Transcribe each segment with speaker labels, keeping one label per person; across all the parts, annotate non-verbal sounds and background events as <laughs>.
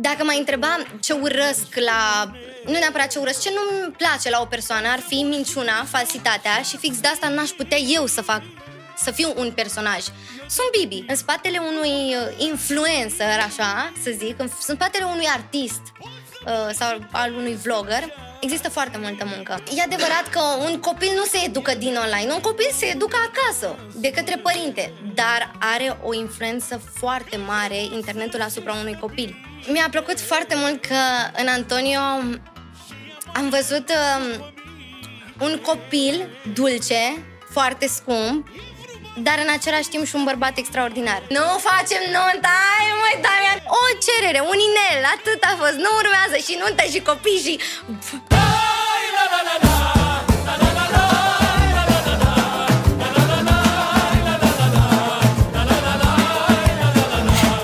Speaker 1: Dacă m-ai întreba ce urăsc la... Nu neapărat ce urăsc, ce nu-mi place la o persoană ar fi minciuna, falsitatea și fix de asta n-aș putea eu să fac să fiu un personaj. Sunt Bibi. În spatele unui uh, influencer, așa, să zic, în spatele unui artist uh, sau al unui vlogger, există foarte multă muncă. E adevărat că un copil nu se educă din online, un copil se educă acasă, de către părinte, dar are o influență foarte mare internetul asupra unui copil. Mi-a plăcut foarte mult că în Antonio am văzut um, un copil dulce, foarte scump, dar în același timp și un bărbat extraordinar. Nu facem nunta, ai măi, Damian! O cerere, un inel, atât a fost. Nu urmează și nuntă și copii și...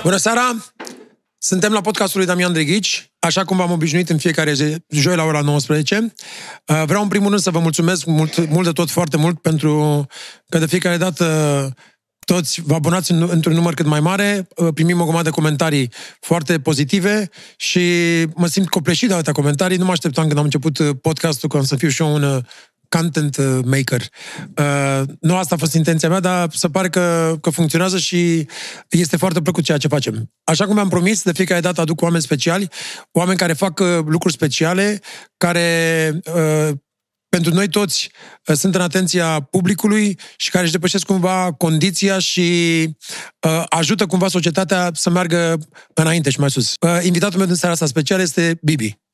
Speaker 2: Bună seara! Suntem la podcastul lui Damian Drighici, așa cum v-am obișnuit în fiecare zi, joi la ora 19. Uh, vreau în primul rând să vă mulțumesc mult, mult de tot, foarte mult, pentru că de fiecare dată toți vă abonați într-un număr cât mai mare, uh, primim o grămadă de comentarii foarte pozitive și mă simt copleșit de atâtea comentarii. Nu mă așteptam când am început uh, podcastul ca să fiu și eu un content uh, maker. Uh, nu asta a fost intenția mea, dar se pare că, că funcționează și este foarte plăcut ceea ce facem. Așa cum am promis, de fiecare dată aduc oameni speciali, oameni care fac uh, lucruri speciale, care uh, pentru noi toți uh, sunt în atenția publicului și care își depășesc cumva condiția și uh, ajută cumva societatea să meargă înainte și mai sus. Uh, invitatul meu din seara asta special este Bibi.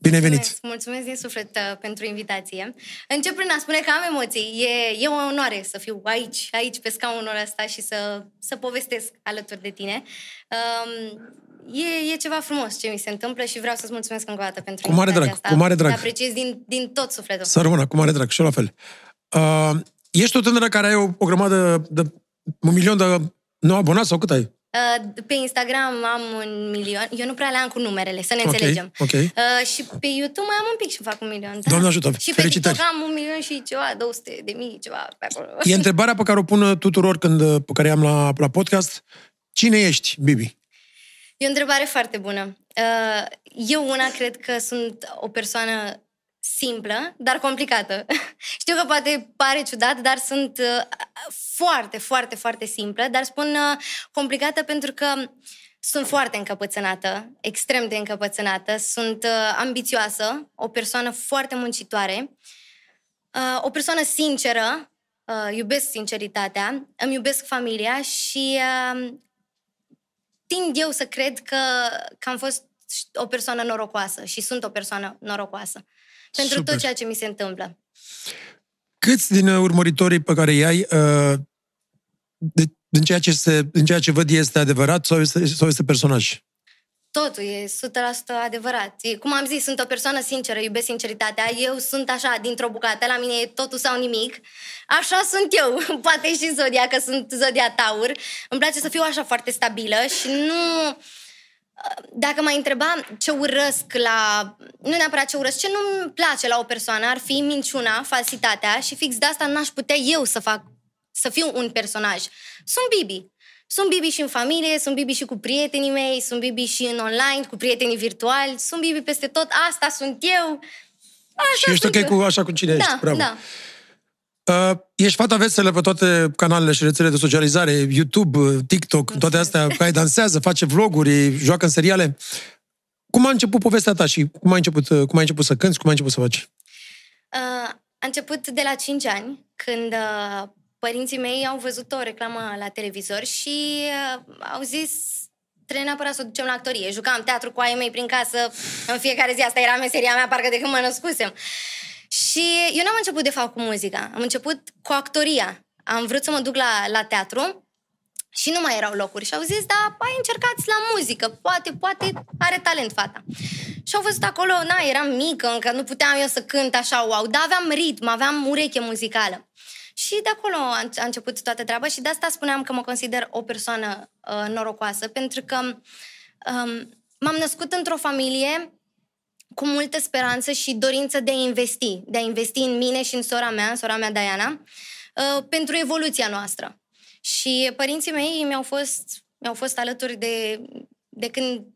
Speaker 2: Bine venit!
Speaker 1: Mulțumesc, mulțumesc din suflet uh, pentru invitație. Încep prin a spune că am emoții. E, e o onoare să fiu aici, aici pe scaunul ăsta și să, să povestesc alături de tine. Um, e, e ceva frumos ce mi se întâmplă și vreau să-ți mulțumesc încă o dată pentru
Speaker 2: cu mare drag,
Speaker 1: asta.
Speaker 2: Cu mare drag. Te
Speaker 1: apreciez din, din tot sufletul.
Speaker 2: Să rămână, cu mare drag, și eu la fel. Uh, ești o tânără care ai o, o grămadă de un milion de nou abonați sau cât ai?
Speaker 1: Uh, pe Instagram am un milion. Eu nu prea le am cu numerele, să ne okay, înțelegem.
Speaker 2: Okay.
Speaker 1: Uh, și pe YouTube mai am un pic și fac un milion. Da?
Speaker 2: Doamne ajută!
Speaker 1: Și
Speaker 2: Felicitări.
Speaker 1: pe TikTok am un milion și ceva, 200 de mii, ceva pe acolo.
Speaker 2: E întrebarea pe care o pun tuturor când, pe care am la, la podcast. Cine ești, Bibi?
Speaker 1: E o întrebare foarte bună. Uh, eu una cred că sunt o persoană simplă, dar complicată. <laughs> Știu că poate pare ciudat, dar sunt uh, foarte, foarte, foarte simplă, dar spun uh, complicată pentru că sunt foarte încăpățânată, extrem de încăpățânată, sunt uh, ambițioasă, o persoană foarte muncitoare, o persoană sinceră, iubesc sinceritatea, îmi iubesc familia și tind eu să cred că, că am fost o persoană norocoasă și sunt o persoană norocoasă pentru Super. tot ceea ce mi se întâmplă.
Speaker 2: Câți din urmăritorii pe care i-ai, uh, de, din, ceea ce se, din ceea ce văd este adevărat sau este, sau este personaj?
Speaker 1: Totul e 100% adevărat. E, cum am zis, sunt o persoană sinceră, iubesc sinceritatea. Eu sunt așa, dintr-o bucată, la mine e totul sau nimic. Așa sunt eu. <laughs> Poate și Zodia, că sunt Zodia Taur. Îmi place să fiu așa foarte stabilă și nu dacă m-ai întreba ce urăsc la... Nu neapărat ce urăsc, ce nu-mi place la o persoană ar fi minciuna, falsitatea și fix de asta n-aș putea eu să fac, să fiu un personaj. Sunt Bibi. Sunt Bibi și în familie, sunt Bibi și cu prietenii mei, sunt Bibi și în online, cu prietenii virtuali, sunt Bibi peste tot, asta sunt eu.
Speaker 2: Așa și ești ok eu. cu așa cu cine
Speaker 1: da,
Speaker 2: ești, bravo.
Speaker 1: Da.
Speaker 2: Uh, ești fata veselă pe toate canalele și rețelele de socializare, YouTube, uh, TikTok, toate astea, care dansează, face vloguri, joacă în seriale. Cum a început povestea ta și cum ai început, uh, cum ai început să cânti, cum ai început să faci?
Speaker 1: Uh, a început de la 5 ani, când uh, părinții mei au văzut o reclamă la televizor și uh, au zis trebuie neapărat să o ducem la actorie. Jucam teatru cu ai mei prin casă în fiecare zi. Asta era meseria mea, parcă de când mă născusem. Și eu n-am început de fapt cu muzica, am început cu actoria. Am vrut să mă duc la, la teatru și nu mai erau locuri. Și au zis, da, hai încercați la muzică, poate, poate are talent fata. Și au văzut acolo, na, eram mică, încă nu puteam eu să cânt așa, wow, dar aveam ritm, aveam ureche muzicală. Și de acolo a, a început toată treaba și de asta spuneam că mă consider o persoană uh, norocoasă, pentru că um, m-am născut într-o familie cu multă speranță și dorință de a investi, de a investi în mine și în sora mea, sora mea Diana, uh, pentru evoluția noastră. Și părinții mei mi-au fost, mi-au fost alături de, de când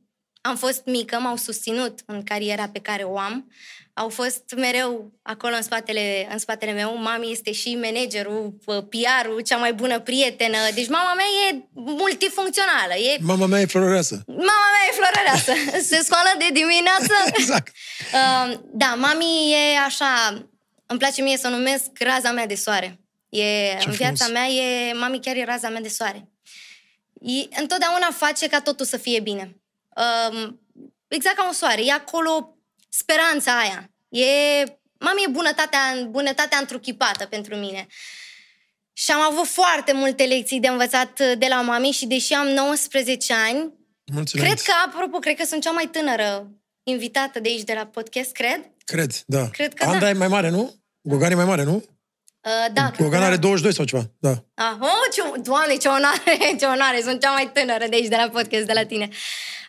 Speaker 1: am fost mică, m-au susținut în cariera pe care o am. Au fost mereu acolo în spatele, în spatele meu. Mami este și managerul, PR-ul, cea mai bună prietenă. Deci mama mea e multifuncțională. E...
Speaker 2: Mama mea e florăreasă.
Speaker 1: Mama mea e florăreasă. <laughs> Se scoală de dimineață.
Speaker 2: exact.
Speaker 1: Uh, <laughs> da, mami e așa... Îmi place mie să o numesc raza mea de soare. E,
Speaker 2: Ce
Speaker 1: în viața
Speaker 2: frumos.
Speaker 1: mea e... Mami chiar e raza mea de soare. E, întotdeauna face ca totul să fie bine. Um, exact ca un soare. E acolo speranța aia. E, mami e bunătatea, bunătatea întruchipată pentru mine. Și am avut foarte multe lecții de învățat uh, de la mami și deși am 19 ani,
Speaker 2: Mulțumesc.
Speaker 1: cred că, apropo, cred că sunt cea mai tânără invitată de aici de la podcast, cred.
Speaker 2: Cred, da.
Speaker 1: Cred că
Speaker 2: Anda
Speaker 1: da.
Speaker 2: e mai mare, nu? Gogan e mai mare, nu?
Speaker 1: Uh, da, cred
Speaker 2: Gogan
Speaker 1: că
Speaker 2: are
Speaker 1: da.
Speaker 2: 22 sau ceva, da.
Speaker 1: Ah, oh, ce, doamne, ce onoare, <laughs> ce onoare, sunt cea mai tânără de aici, de la podcast, de la tine.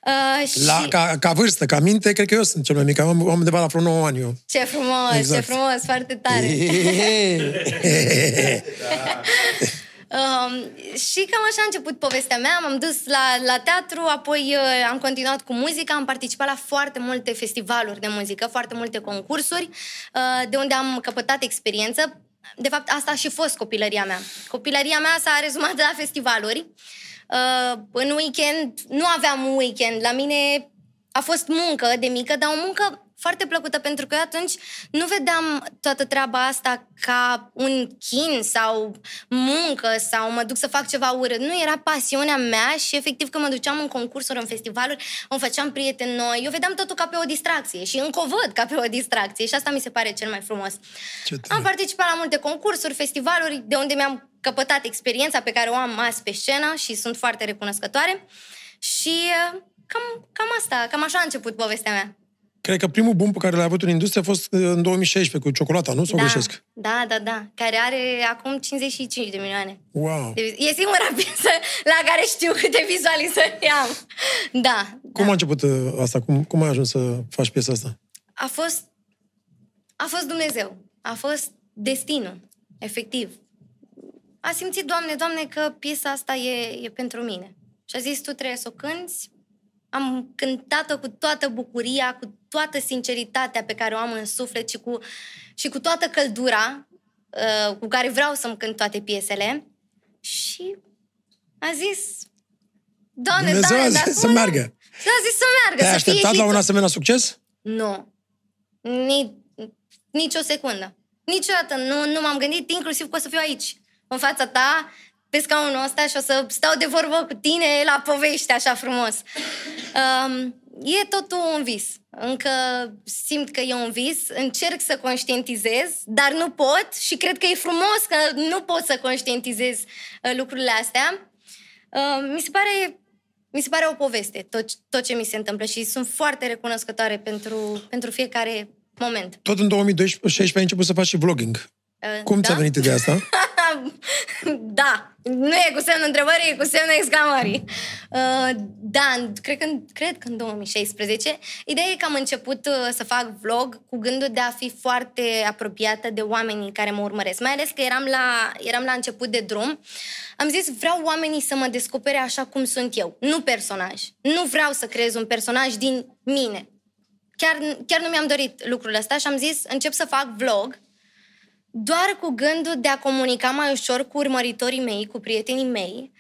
Speaker 1: Uh, și
Speaker 2: La, ca, ca vârstă, ca minte, cred că eu sunt cel mai mic. Am, am undeva la vreo 9 ani eu.
Speaker 1: ce frumos,
Speaker 2: Exact.
Speaker 1: ce frumos, foarte tare. <laughs> Um, și cam așa a început povestea mea. M-am dus la, la teatru, apoi uh, am continuat cu muzica, am participat la foarte multe festivaluri de muzică, foarte multe concursuri, uh, de unde am căpătat experiență. De fapt, asta a și fost copilăria mea. Copilăria mea s-a rezumat la festivaluri. Uh, în weekend, nu aveam weekend. La mine a fost muncă de mică, dar o muncă foarte plăcută pentru că eu atunci nu vedeam toată treaba asta ca un chin sau muncă sau mă duc să fac ceva urât. Nu, era pasiunea mea și efectiv când mă duceam în concursuri, în festivaluri, îmi făceam prieteni noi. Eu vedeam totul ca pe o distracție și încă o văd ca pe o distracție și asta mi se pare cel mai frumos.
Speaker 2: Ce tare.
Speaker 1: Am participat la multe concursuri, festivaluri, de unde mi-am căpătat experiența pe care o am azi pe scenă și sunt foarte recunoscătoare. Și uh, cam, cam asta, cam așa a început povestea mea.
Speaker 2: Cred că primul boom pe care l-a avut în industrie a fost uh, în 2016 cu ciocolata, nu? Sau
Speaker 1: da,
Speaker 2: greșesc?
Speaker 1: da, da, da, care are acum 55 de milioane.
Speaker 2: Wow.
Speaker 1: De viz- E singura <laughs> piesă la care știu câte vizualizări am. Da,
Speaker 2: Cum a început uh, asta? Cum, cum ai ajuns să faci piesa asta?
Speaker 1: a fost, a fost Dumnezeu. A fost destinul, efectiv. A simțit, Doamne, Doamne, că piesa asta e, e pentru mine. Și a zis, tu trebuie să o cânti. Am cântat-o cu toată bucuria, cu toată sinceritatea pe care o am în suflet și cu, și cu toată căldura uh, cu care vreau să-mi cânt toate piesele. Și a zis, Doamne,
Speaker 2: Dumnezeu
Speaker 1: Doamne,
Speaker 2: a
Speaker 1: dar
Speaker 2: zis să
Speaker 1: cum-
Speaker 2: meargă.
Speaker 1: A zis să meargă,
Speaker 2: Te-ai
Speaker 1: să fie
Speaker 2: așteptat
Speaker 1: și
Speaker 2: la un
Speaker 1: tu.
Speaker 2: asemenea succes?
Speaker 1: Nu. Ni, nici o secundă. Niciodată nu, nu m-am gândit, inclusiv că o să fiu aici, în fața ta, pe scaunul ăsta și o să stau de vorbă cu tine la povești așa frumos. Um, e totul un vis. Încă simt că e un vis, încerc să conștientizez, dar nu pot și cred că e frumos că nu pot să conștientizez uh, lucrurile astea. Uh, mi se pare mi se pare o poveste tot, tot ce mi se întâmplă și sunt foarte recunoscătoare pentru, pentru fiecare moment.
Speaker 2: Tot în 2016 ai început să faci și vlogging.
Speaker 1: Uh,
Speaker 2: Cum
Speaker 1: da?
Speaker 2: ți-a venit ideea asta? <laughs>
Speaker 1: da, nu e cu semnul întrebării, e cu semnul exclamării. Uh, da, cred că, cred că în 2016. Ideea e că am început uh, să fac vlog cu gândul de a fi foarte apropiată de oamenii care mă urmăresc. Mai ales că eram la, eram la început de drum. Am zis, vreau oamenii să mă descopere așa cum sunt eu, nu personaj. Nu vreau să creez un personaj din mine. Chiar, chiar nu mi-am dorit lucrul ăsta și am zis, încep să fac vlog doar cu gândul de a comunica mai ușor cu urmăritorii mei, cu prietenii mei,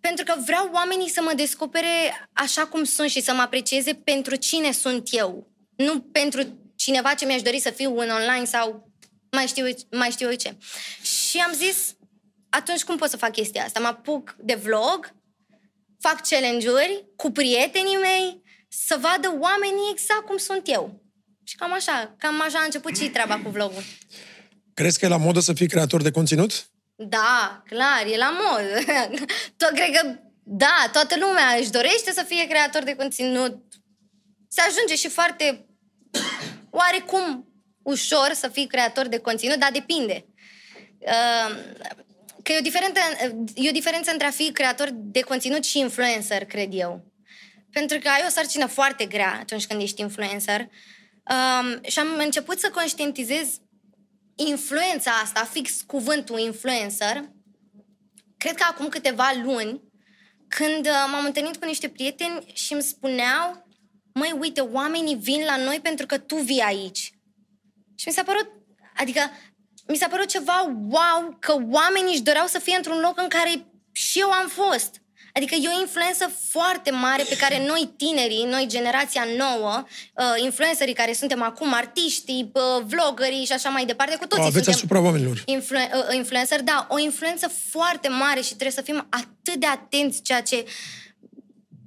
Speaker 1: pentru că vreau oamenii să mă descopere așa cum sunt și să mă aprecieze pentru cine sunt eu, nu pentru cineva ce mi-aș dori să fiu în online sau mai știu, mai știu eu ce. Și am zis, atunci cum pot să fac chestia asta? Mă apuc de vlog, fac challenge-uri cu prietenii mei, să vadă oamenii exact cum sunt eu. Și cam așa, cam așa a început și treaba cu vlogul.
Speaker 2: Crezi că e la modă să fii creator de conținut?
Speaker 1: Da, clar, e la mod. <laughs> Tot, cred că, da, toată lumea își dorește să fie creator de conținut. Se ajunge și foarte, oarecum, ușor să fii creator de conținut, dar depinde. Uh, Că e o, diferență, e o diferență între a fi creator de conținut și influencer, cred eu. Pentru că ai o sarcină foarte grea atunci când ești influencer. Um, și am început să conștientizez influența asta, fix cuvântul influencer, cred că acum câteva luni, când uh, m-am întâlnit cu niște prieteni și îmi spuneau măi, uite, oamenii vin la noi pentru că tu vii aici. Și mi s-a părut, adică, mi s-a părut ceva wow că oamenii își doreau să fie într-un loc în care și eu am fost. Adică e o influență foarte mare pe care noi tinerii, noi generația nouă, uh, influencerii care suntem acum, artiștii, uh, vloggerii și așa mai departe, cu toții
Speaker 2: O aveți
Speaker 1: suntem
Speaker 2: asupra oamenilor.
Speaker 1: influ- uh, influencer, da, o influență foarte mare și trebuie să fim atât de atenți ceea ce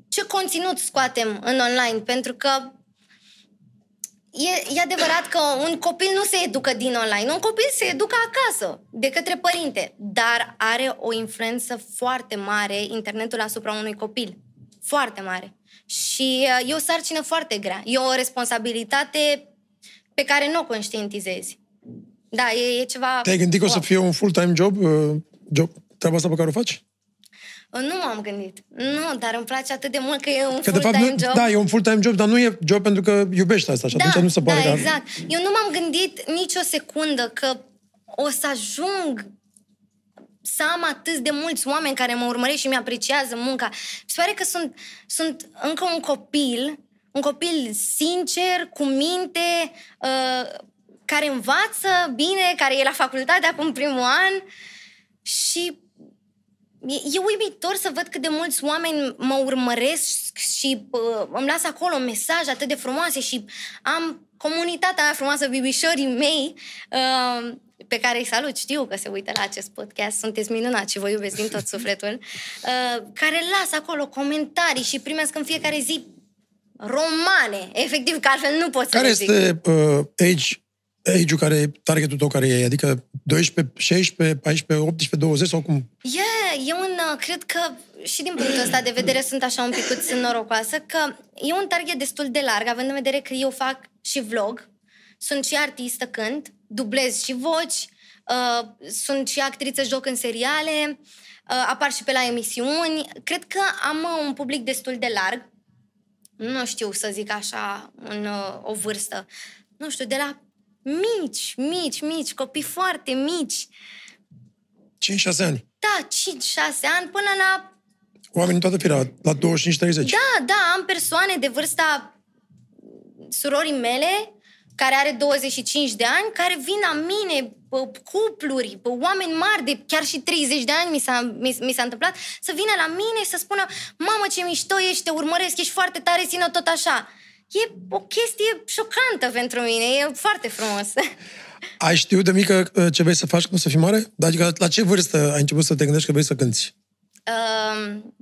Speaker 1: ce conținut scoatem în online, pentru că e, e adevărat că un copil nu se educă din online, un copil se educă acasă, de către părinte, dar are o influență foarte mare internetul asupra unui copil. Foarte mare. Și uh, e o sarcină foarte grea. E o responsabilitate pe care nu o conștientizezi. Da, e, e ceva...
Speaker 2: Te-ai gândit că o să
Speaker 1: wow.
Speaker 2: fie un full-time job, uh, job treaba asta pe care o faci?
Speaker 1: Nu m-am gândit. Nu, dar îmi place atât de mult că e un
Speaker 2: Că de fapt,
Speaker 1: full-time
Speaker 2: nu,
Speaker 1: job.
Speaker 2: da, e un full-time job, dar nu e job pentru că iubești asta și atunci nu se pare
Speaker 1: da,
Speaker 2: că...
Speaker 1: exact. Eu nu m-am gândit nici o secundă că o să ajung să am atât de mulți oameni care mă urmăresc și mi-apreciază munca. Mi se pare că sunt, sunt încă un copil, un copil sincer, cu minte, uh, care învață bine, care e la facultate acum primul an și E, e uimitor să văd cât de mulți oameni mă urmăresc și uh, îmi lasă acolo mesaje atât de frumoase și am comunitatea mea frumoasă, bibișorii mei, uh, pe care îi salut, știu că se uită la acest podcast, sunteți minunați și vă iubesc din tot <laughs> sufletul, uh, care lasă acolo comentarii și primesc în fiecare zi romane, efectiv, că altfel nu pot să
Speaker 2: Care
Speaker 1: le zic.
Speaker 2: este uh, age, age-ul care, targetul tău care e? Adică 12, 16, 14, 18, 20 sau cum?
Speaker 1: E, e un, uh, cred că și din punctul ăsta de vedere sunt așa un pic norocoasă, că e un target destul de larg, având în vedere că eu fac și vlog, sunt și artistă cânt, dublez și voci, uh, sunt și actriță, joc în seriale, uh, apar și pe la emisiuni. Cred că am uh, un public destul de larg, nu știu să zic așa, un, uh, o vârstă, nu știu, de la mici, mici, mici, copii foarte mici,
Speaker 2: 5-6 ani.
Speaker 1: da, 5-6 ani până la...
Speaker 2: Oamenii toată firea, la 25-30.
Speaker 1: Da, da, am persoane de vârsta surorii mele, care are 25 de ani, care vin la mine, pă, cupluri, pă, oameni mari, de chiar și 30 de ani mi s-a, mi, mi s-a întâmplat, să vină la mine și să spună Mamă, ce mișto ești, te urmăresc, ești foarte tare, țină tot așa. E o chestie șocantă pentru mine, e foarte frumos. <laughs>
Speaker 2: Ai știut de mică uh, ce vrei să faci când o să fii mare? Adică la ce vârstă ai început să te gândești că vrei să cânti?
Speaker 1: um,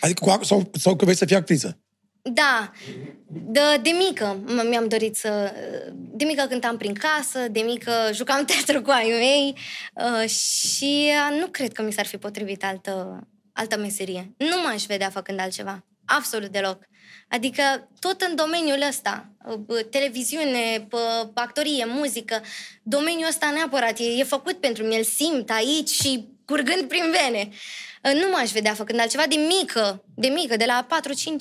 Speaker 2: Adică, cu, sau, sau că vrei să fii actriță?
Speaker 1: Da, de, de mică m- mi-am dorit să... De mică cântam prin casă, de mică jucam teatru cu ai mei uh, și uh, nu cred că mi s-ar fi potrivit altă, altă meserie. Nu m-aș vedea făcând altceva. Absolut deloc. Adică tot în domeniul ăsta, uh, televiziune, p- actorie, muzică, domeniul ăsta neapărat e, e făcut pentru mine, îl simt aici și curgând prin vene. Uh, Nu m-aș vedea făcând altceva de mică, de mică, de la 4-5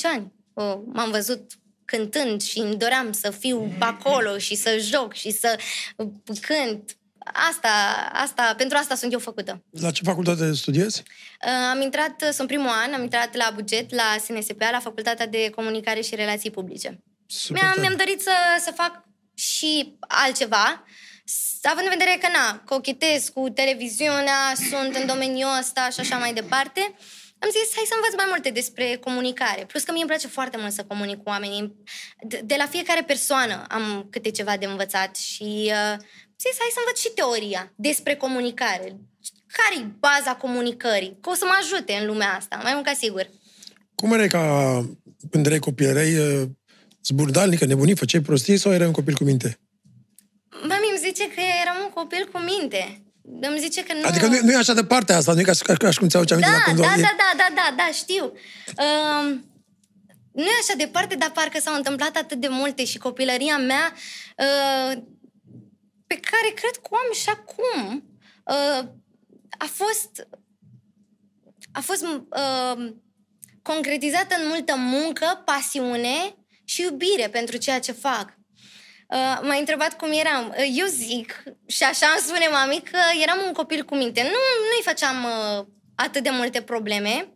Speaker 1: ani. Uh, M-am văzut cântând și îmi doream să fiu acolo și să joc și să uh, cânt. Asta, asta, pentru asta sunt eu făcută.
Speaker 2: La ce facultate studiezi?
Speaker 1: Uh, Am intrat, sunt primul an, am intrat la buget, la SNSPA, la Facultatea de Comunicare și Relații Publice.
Speaker 2: Super
Speaker 1: Mi-am,
Speaker 2: tare.
Speaker 1: mi-am dorit să, să fac și altceva, s- având în vedere că, na, cochetez cu televiziunea, sunt în domeniul ăsta și așa mai departe, am zis, hai să învăț mai multe despre comunicare. Plus că mie îmi place foarte mult să comunic cu oamenii. De, de la fiecare persoană am câte ceva de învățat și uh, am zis, hai să învăț și teoria despre comunicare. Care e baza comunicării? Că o să mă ajute în lumea asta, mai mult ca sigur.
Speaker 2: Cum erai ca când erai copil? Erai uh, zburdalnică, nebunit, făceai prostii sau erai un copil cu minte?
Speaker 1: Mami îmi zice că eram un copil cu minte. Îmi zice că nu...
Speaker 2: Adică nu, nu e așa de partea asta, nu e ca, ca, ca și cum ți-au aminte
Speaker 1: da,
Speaker 2: la când
Speaker 1: da,
Speaker 2: doamne-
Speaker 1: da, da, da, da, da, știu. Um, nu e așa departe, dar parcă s-au întâmplat atât de multe și copilăria mea uh, pe care cred că o am și acum uh, a fost a fost uh, concretizată în multă muncă, pasiune și iubire pentru ceea ce fac. Uh, m-a întrebat cum eram. Uh, eu zic, și așa îmi spune mami, că eram un copil cu minte. Nu, nu-i făceam uh, atât de multe probleme.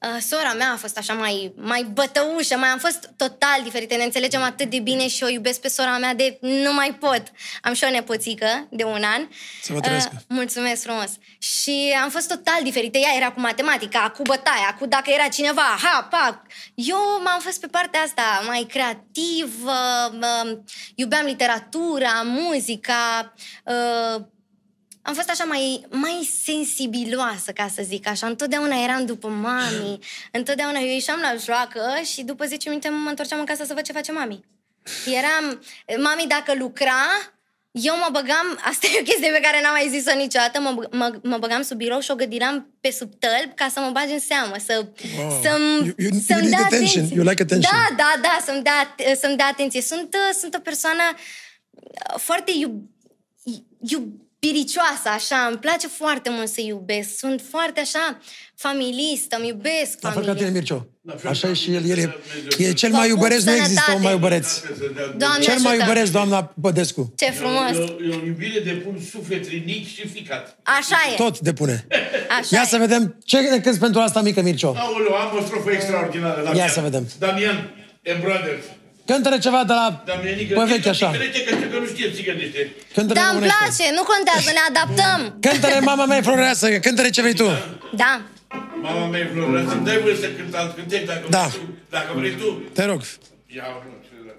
Speaker 1: Uh, sora mea a fost așa mai, mai bătăușă, mai am fost total diferite. Ne înțelegem atât de bine și o iubesc pe sora mea de nu mai pot. Am și o nepoțică de un an.
Speaker 2: Să vă trăiesc.
Speaker 1: Uh, mulțumesc frumos. Și am fost total diferite. Ea era cu matematica, cu bătaia, cu dacă era cineva, ha, pa. Eu m-am fost pe partea asta mai creativă, uh, iubeam literatura, muzica, uh, am fost așa mai, mai sensibiloasă, ca să zic așa. Întotdeauna eram după mami, <clears throat> întotdeauna eu ieșeam la joacă și după 10 minute mă întorceam în casă să văd ce face mami. Eram, mami dacă lucra, eu mă băgam, asta e o chestie pe care n-am mai zis-o niciodată, mă, mă, mă băgam sub birou și o gădiram pe sub tălp ca să mă bagi în seamă, să,
Speaker 2: Wow.
Speaker 1: să-mi,
Speaker 2: You- you-
Speaker 1: să-mi
Speaker 2: you need
Speaker 1: dea
Speaker 2: attention.
Speaker 1: atenție.
Speaker 2: You like attention.
Speaker 1: Da, da, da, să-mi dea, să-mi dea atenție. Sunt, uh, sunt o persoană uh, foarte iub, iubiricioasă, așa, îmi place foarte mult să iubesc. Sunt foarte așa familistă, îmi iubesc
Speaker 2: La fel ca tine,
Speaker 1: familia.
Speaker 2: Mirceo. Așa e și el. El e, e cel mai
Speaker 1: Vă pup,
Speaker 2: iubăreț, nu există un
Speaker 1: sănătate.
Speaker 2: mai iubăreț.
Speaker 1: Doamne
Speaker 2: Cel mai
Speaker 1: ajută.
Speaker 2: iubăreț, doamna Bădescu.
Speaker 1: Ce frumos!
Speaker 3: E o, e o iubire de pun suflet rinic și ficat.
Speaker 1: Așa e,
Speaker 2: Tot depune. <laughs>
Speaker 1: așa
Speaker 2: Ia
Speaker 1: e.
Speaker 2: să vedem ce ne cânti pentru asta mică, Mirceo.
Speaker 3: Aoleu, am o strofă extraordinară. Damian.
Speaker 2: Ia să vedem.
Speaker 3: Damian and Brothers.
Speaker 2: Cântă ceva de la
Speaker 3: Damianică,
Speaker 2: pe vechi așa.
Speaker 3: Țigănește, că știu că nu știe țigănește.
Speaker 2: Cântă
Speaker 1: Da, îmi place, nu contează, ne adaptăm. <laughs>
Speaker 2: Cântă-le, mama mea, e floreasă, cântă ce vrei tu.
Speaker 1: Da.
Speaker 3: Mama mea e Flora, să-mi dai voie să cânt alt cântec dacă
Speaker 2: Da.
Speaker 3: vrei tu. Dacă vrei tu.
Speaker 2: Te rog.
Speaker 3: Ia, nu, ce dacă...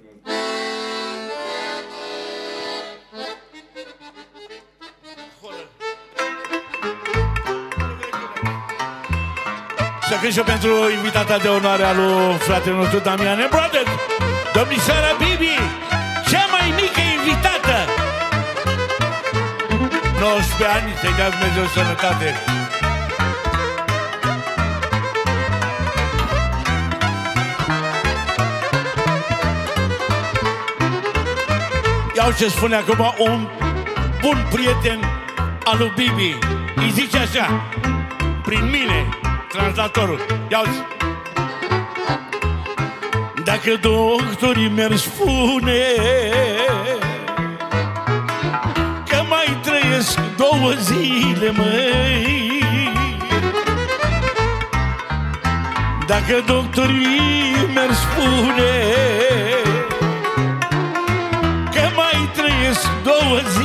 Speaker 3: Să cânt și eu pentru invitata de onoare a lui fratele nostru Damian and Brothers, domnișoara Bibi, cea mai mică invitată. 19 ani, să-i dea Dumnezeu sănătate. Iau ce spune acum un bun prieten al lui Bibi. Îi zice așa, prin mine, translatorul. Iau Dacă doctorii mi-ar spune Că mai trăiesc două zile, măi Dacă doctorii mi-ar spune Că mai trăiesc două zile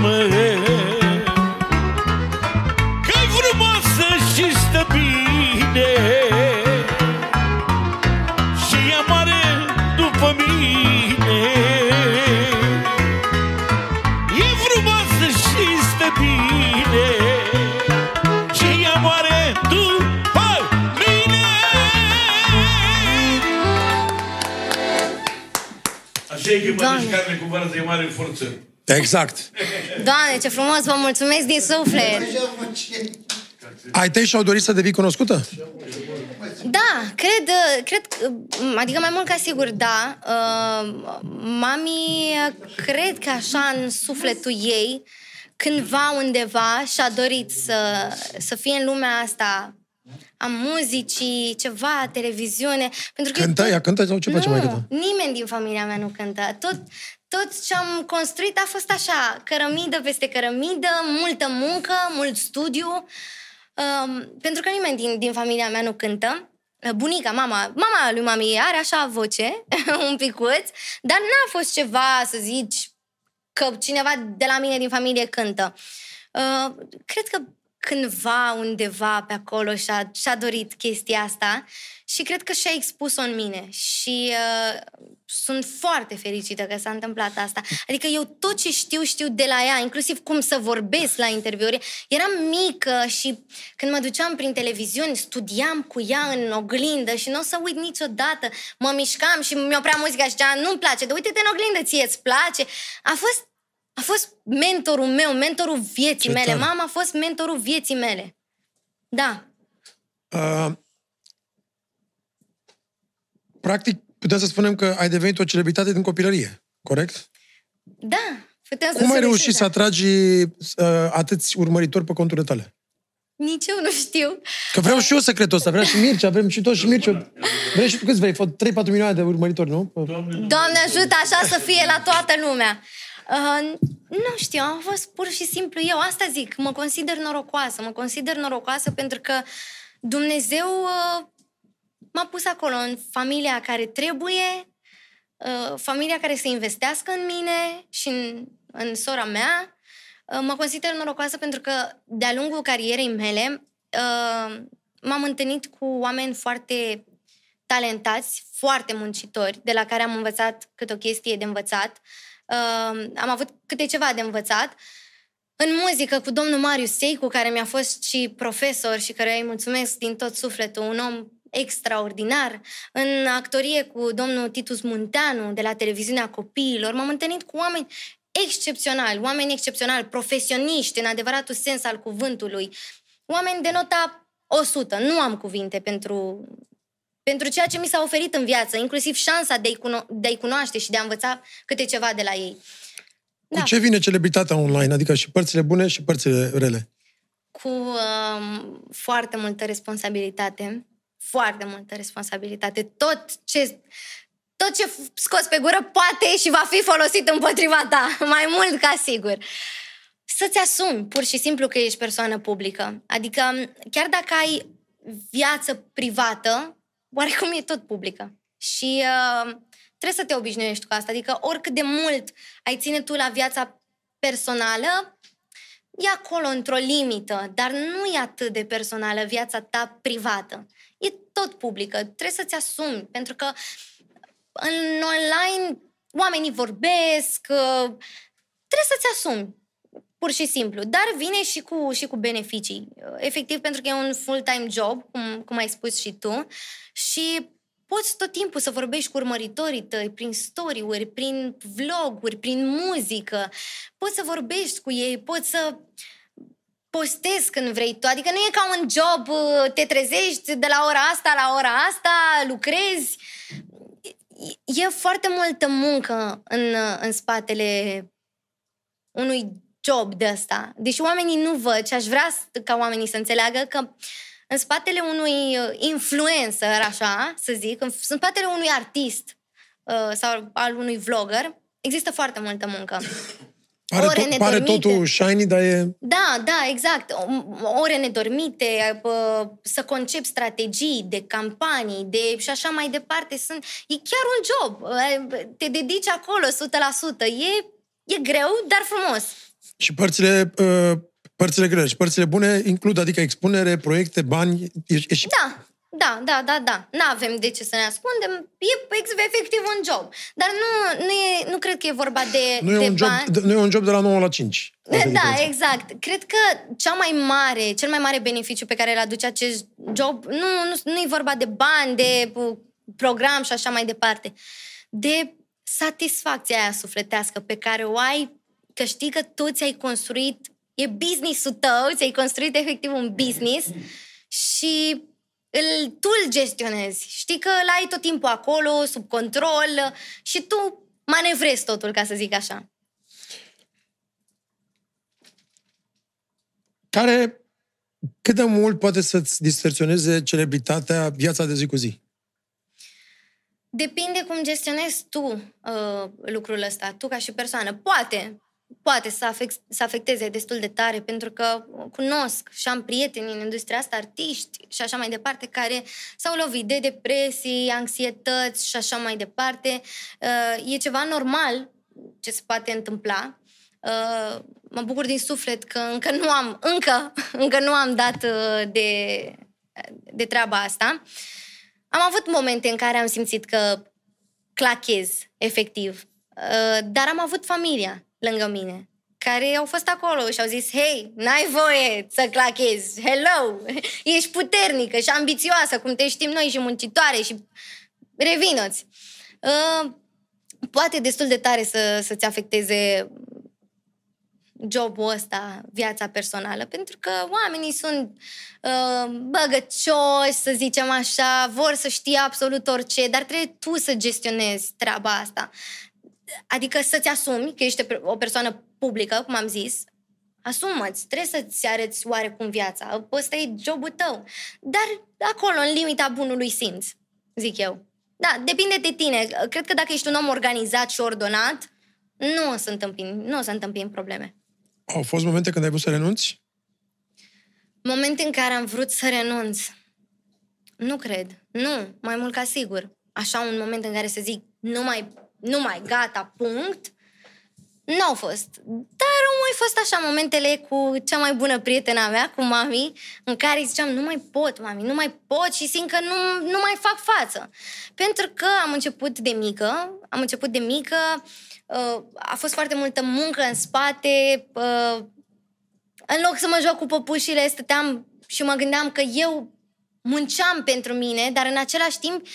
Speaker 3: mă Că-i frumoasă și stă bine Și e mare după mine E frumoasă și stă bine Și e mare după mine Așa e că
Speaker 1: Doamne.
Speaker 3: mănânci carne cu varză e mare forță.
Speaker 2: Exact.
Speaker 1: Doamne, ce frumos, vă mulțumesc din suflet.
Speaker 2: Ai tăi și-au dorit să devii cunoscută?
Speaker 1: Da, cred, cred, că- adică mai mult ca sigur, da. Uh, mami, cred că așa în sufletul ei, cândva undeva și-a dorit să, să fie în lumea asta a muzicii, ceva, televiziune. Pentru că
Speaker 2: Cântă?
Speaker 1: tot-
Speaker 2: Ea cântă sau ce face
Speaker 1: nu,
Speaker 2: mai cântă?
Speaker 1: nimeni din familia mea nu cântă. Tot, tot ce am construit a fost așa, cărămidă peste cărămidă, multă muncă, mult studiu. Um, pentru că nimeni din, din familia mea nu cântă. Bunica, mama, mama lui mami are așa voce, <laughs> un picuț, dar n-a fost ceva, să zici, că cineva de la mine din familie cântă. Uh, cred că cândva, undeva pe acolo și-a, și-a dorit chestia asta și cred că și-a expus-o în mine și uh, sunt foarte fericită că s-a întâmplat asta. Adică eu tot ce știu, știu de la ea, inclusiv cum să vorbesc la interviuri. Eram mică și când mă duceam prin televiziuni, studiam cu ea în oglindă și nu o să uit niciodată. Mă mișcam și mi oprea muzica și zicea, nu-mi place, dar uite-te în oglindă, ție îți place. A fost a fost mentorul meu, mentorul vieții
Speaker 2: Ce
Speaker 1: mele.
Speaker 2: tare.
Speaker 1: Mama a fost mentorul vieții mele. Da.
Speaker 2: Uh, practic, putem să spunem că ai devenit o celebritate din copilărie, corect?
Speaker 1: Da, Putem să
Speaker 2: Cum ai
Speaker 1: sună
Speaker 2: reușit
Speaker 1: și
Speaker 2: să
Speaker 1: așa.
Speaker 2: atragi uh, atâți urmăritori pe conturile tale?
Speaker 1: Nici eu nu știu.
Speaker 2: Că vreau și eu secretul ăsta, vrea și Mircea, vrem și toți și Mircea. Vrei și tu câți vrei? 3-4 milioane de urmăritori, nu?
Speaker 1: Doamne ajută așa să fie la toată lumea. Uh, nu știu, am fost pur și simplu eu. Asta zic, mă consider norocoasă. Mă consider norocoasă pentru că Dumnezeu uh, m-a pus acolo în familia care trebuie, uh, familia care să investească în mine și în, în sora mea. Uh, mă consider norocoasă pentru că de-a lungul carierei mele uh, m-am întâlnit cu oameni foarte talentați, foarte muncitori, de la care am învățat câte o chestie de învățat. Uh, am avut câte ceva de învățat. În muzică cu domnul Marius Seicu, care mi-a fost și profesor și care îi mulțumesc din tot sufletul, un om extraordinar. În actorie cu domnul Titus Munteanu, de la televiziunea copiilor. M-am întâlnit cu oameni excepționali, oameni excepționali, profesioniști în adevăratul sens al cuvântului. Oameni de nota 100. Nu am cuvinte pentru, pentru ceea ce mi s-a oferit în viață, inclusiv șansa de a-i, cuno- de a-i cunoaște și de a învăța câte ceva de la ei.
Speaker 2: Cu ce vine celebritatea online? Adică și părțile bune și părțile rele.
Speaker 1: cu um, foarte multă responsabilitate, foarte multă responsabilitate. Tot ce, tot ce f- scoți pe gură poate și va fi folosit împotriva ta, <laughs> mai mult ca sigur. Să-ți asumi pur și simplu că ești persoană publică. Adică, chiar dacă ai viață privată, oarecum e tot publică. Și uh, trebuie să te obișnuiești cu asta. Adică, oricât de mult ai ține tu la viața personală, e acolo într-o limită, dar nu e atât de personală viața ta privată. E tot publică. Trebuie să-ți asumi, pentru că în online oamenii vorbesc, uh, trebuie să-ți asumi. Pur și simplu. Dar vine și cu, și cu beneficii. Uh, Efectiv, pentru că e un full-time job, cum, cum ai spus și tu, și poți tot timpul să vorbești cu urmăritorii tăi prin story-uri, prin vloguri, prin muzică. Poți să vorbești cu ei, poți să postezi când vrei tu. Adică nu e ca un job, uh, te trezești de la ora asta la ora asta, lucrezi. E foarte multă muncă în, în spatele unui job de ăsta. Deci oamenii nu văd și aș vrea s- ca oamenii să înțeleagă că în spatele unui uh, influencer, așa, să zic, în în spatele unui artist uh, sau al unui vlogger, există foarte multă muncă.
Speaker 2: Pare,
Speaker 1: Ore
Speaker 2: tot, pare
Speaker 1: nedormite.
Speaker 2: totul shiny, dar e...
Speaker 1: Da, da, exact. O- Ore nedormite, bă, să concep strategii de campanii, de și așa mai departe. Sunt, e chiar un job. Te dedici acolo 100%. E, e greu, dar frumos.
Speaker 2: Și părțile, uh, părțile grele și părțile bune includ, adică expunere, proiecte, bani, e, e și
Speaker 1: Da, da, da, da, da. Nu avem de ce să ne ascundem. E ex- efectiv un job. Dar nu, nu, e, nu cred că e vorba de,
Speaker 2: nu, e
Speaker 1: de
Speaker 2: un job,
Speaker 1: bani.
Speaker 2: de- nu e un job de la 9 la 5. Asta e
Speaker 1: Da,
Speaker 2: diferența.
Speaker 1: exact. Cred că cea mai mare, cel mai mare beneficiu pe care îl aduce acest job nu, nu, nu e vorba de bani, de uh, program și așa mai departe, de satisfacția aia sufletească pe care o ai, că știi că tu ți-ai construit, e business-ul tău, ți-ai construit efectiv un business și îl, tu îl gestionezi. Știi că îl ai tot timpul acolo, sub control și tu manevrezi totul, ca să zic așa.
Speaker 2: Care, cât de mult poate să-ți distorsioneze celebritatea viața de zi cu zi?
Speaker 1: Depinde cum gestionezi tu uh, lucrul ăsta, tu ca și persoană. Poate, poate să, afect, să afecteze destul de tare, pentru că cunosc și am prieteni în industria asta, artiști și așa mai departe, care s-au lovit de depresii, anxietăți și așa mai departe. Uh, e ceva normal ce se poate întâmpla. Uh, mă bucur din suflet că încă nu am, încă, <laughs> încă nu am dat uh, de, de treaba asta. Am avut momente în care am simțit că clachez, efectiv. Uh, Dar am avut familia lângă mine, care au fost acolo și au zis, hei, n-ai voie să clachezi, hello, <laughs> ești puternică și ambițioasă, cum te știm noi și muncitoare și revinoți. Uh, Poate destul de tare să, să-ți afecteze jobul ăsta, viața personală, pentru că oamenii sunt uh, băgăcioși, să zicem așa, vor să știe absolut orice, dar trebuie tu să gestionezi treaba asta. Adică să-ți asumi că ești o persoană publică, cum am zis, asumă-ți, trebuie să-ți arăți oarecum viața, ăsta e jobul tău. Dar acolo, în limita bunului simț, zic eu. Da, depinde de tine. Cred că dacă ești un om organizat și ordonat, nu o să întâmpini, nu o să întâmpini probleme.
Speaker 2: Au fost momente când ai vrut să renunți?
Speaker 1: Momente în care am vrut să renunț. Nu cred. Nu, mai mult ca sigur. Așa un moment în care să zic, nu mai, nu mai, gata, punct, nu au fost. Dar au mai fost așa momentele cu cea mai bună prietena mea, cu mami, în care ziceam, nu mai pot, mami, nu mai pot și simt că nu, nu mai fac față. Pentru că am început de mică, am început de mică, uh, a fost foarte multă muncă în spate, uh, în loc să mă joc cu păpușile, stăteam și mă gândeam că eu munceam pentru mine, dar în același timp,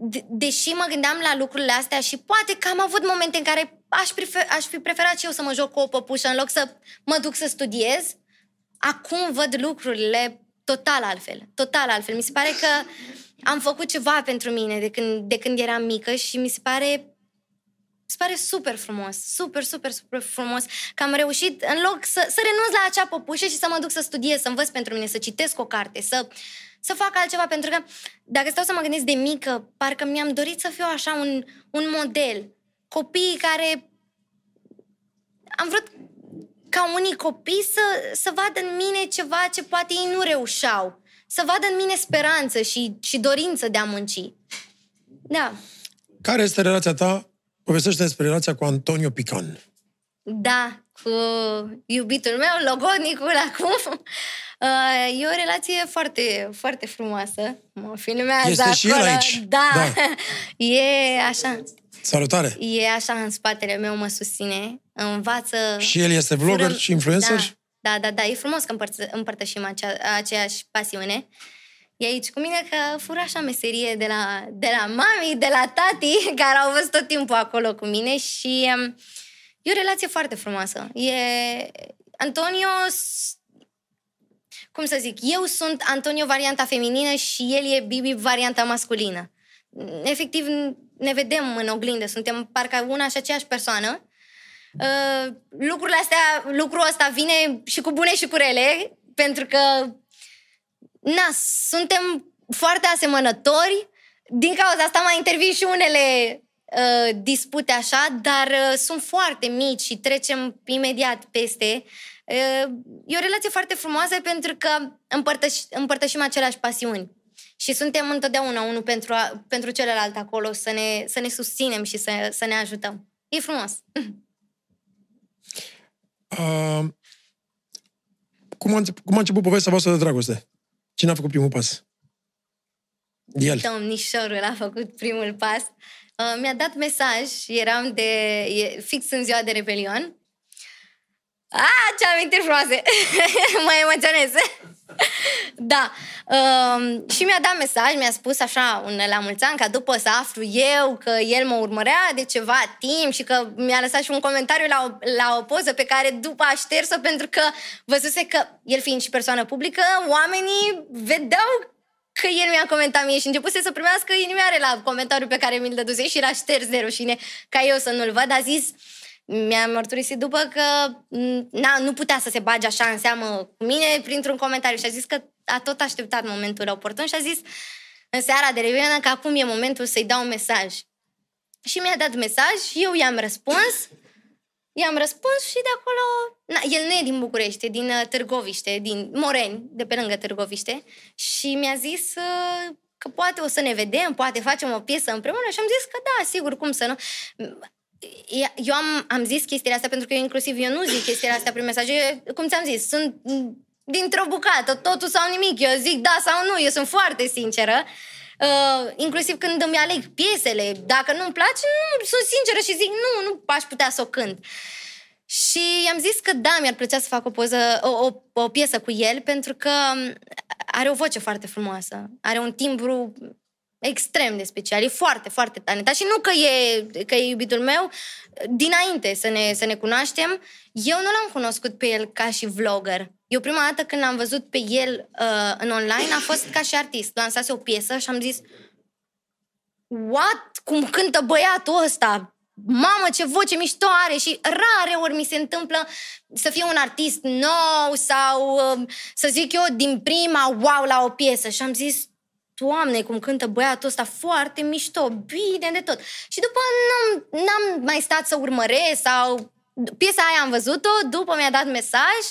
Speaker 1: de- deși mă gândeam la lucrurile astea și poate că am avut momente în care aș, prefer, aș fi preferat și eu să mă joc cu o păpușă în loc să mă duc să studiez, acum văd lucrurile total altfel. Total altfel. Mi se pare că am făcut ceva pentru mine de când, de când eram mică și mi se pare mi se pare super frumos, super, super, super frumos că am reușit, în loc să, să renunț la acea păpușă și să mă duc să studiez, să învăț pentru mine, să citesc o carte, să, să fac altceva, pentru că dacă stau să mă gândesc de mică, parcă mi-am dorit să fiu așa un, un model. Copiii care... Am vrut ca unii copii să, să vadă în mine ceva ce poate ei nu reușeau. Să vadă în mine speranță și, și dorință de a munci. Da.
Speaker 2: Care este relația ta? Povestește despre relația cu Antonio Pican.
Speaker 1: Da, cu iubitul meu, logodnicul acum. Uh, e o relație foarte, foarte frumoasă. Mă filmează
Speaker 2: Este
Speaker 1: acolo.
Speaker 2: și el aici.
Speaker 1: Da.
Speaker 2: Da. <laughs>
Speaker 1: E așa.
Speaker 2: Salutare!
Speaker 1: E așa în spatele meu, mă susține. Învață...
Speaker 2: Și el este vlogger
Speaker 1: Furăm-
Speaker 2: și influencer?
Speaker 1: Da, da, da, da. E frumos că împărță, împărtășim acea, aceeași pasiune. E aici cu mine că fură așa meserie de la, de la mami, de la tati, <laughs> care au fost tot timpul acolo cu mine și um, e o relație foarte frumoasă. E... Antonio, s- cum să zic, eu sunt Antonio varianta feminină și el e Bibi varianta masculină. Efectiv, ne vedem în oglindă, suntem parcă una și aceeași persoană. Uh, lucrurile astea, lucrul ăsta vine și cu bune și cu rele, pentru că na, suntem foarte asemănători. Din cauza asta mai intervin și unele uh, dispute așa, dar uh, sunt foarte mici și trecem imediat peste. Uh, e o relație foarte frumoasă pentru că împărtăș- împărtășim aceleași pasiuni. Și suntem întotdeauna unul pentru, a, pentru celălalt acolo, să ne, să ne susținem și să, să ne ajutăm. E frumos.
Speaker 2: Uh, <laughs> cum, a început, cum a început povestea voastră de dragoste? Cine a făcut primul pas? El.
Speaker 1: Domnișorul a făcut primul pas. Uh, mi-a dat mesaj, eram de, e, fix în ziua de Rebelion. Ah, ce amintiri frumoase! <laughs> mă emoționez! <laughs> da. Um, și mi-a dat mesaj, mi-a spus așa un la mulți ani, ca după să aflu eu că el mă urmărea de ceva timp și că mi-a lăsat și un comentariu la o, la o poză pe care după a șters-o pentru că văzuse că, el fiind și persoană publică, oamenii vedeau că el mi-a comentat mie și începuse să primească inimioare la comentariul pe care mi-l dăduse și era șters de rușine ca eu să nu-l văd. A zis, mi-a mărturisit după că m, na, nu putea să se bage așa în seamă cu mine printr-un comentariu și a zis că a tot așteptat momentul oportun și a zis în seara de reuniune că acum e momentul să-i dau un mesaj. Și mi-a dat mesaj, eu i-am răspuns, i-am răspuns și de acolo... Na, el nu e din București, e din uh, Târgoviște, din Moreni, de pe lângă Târgoviște. Și mi-a zis uh, că poate o să ne vedem, poate facem o piesă împreună și am zis că da, sigur, cum să nu. E- Eu am, am zis chestiile astea pentru că eu inclusiv eu nu zic chestiile astea prin mesaje, cum ți-am zis, sunt m, dintr-o bucată, totul sau nimic. Eu zic da sau nu, eu sunt foarte sinceră. Uh, inclusiv când îmi aleg piesele, dacă nu-mi place, nu, sunt sinceră și zic nu, nu aș putea să o cânt. Și i-am zis că da, mi-ar plăcea să fac o, poză, o, o, o piesă cu el pentru că um, are o voce foarte frumoasă, are un timbru extrem de special, e foarte, foarte talentat și nu că e, că e iubitul meu, dinainte să ne, să ne cunoaștem, eu nu l-am cunoscut pe el ca și vlogger. Eu prima dată când l-am văzut pe el uh, în online a fost ca și artist. Lansase o piesă și am zis what? Cum cântă băiatul ăsta? mamă, ce voce mișto are și rare ori mi se întâmplă să fie un artist nou sau uh, să zic eu din prima wow la o piesă și am zis Doamne, cum cântă băiatul ăsta foarte mișto, bine de tot. Și după n-am, n-am mai stat să urmăresc sau piesa aia am văzut-o, după mi-a dat mesaj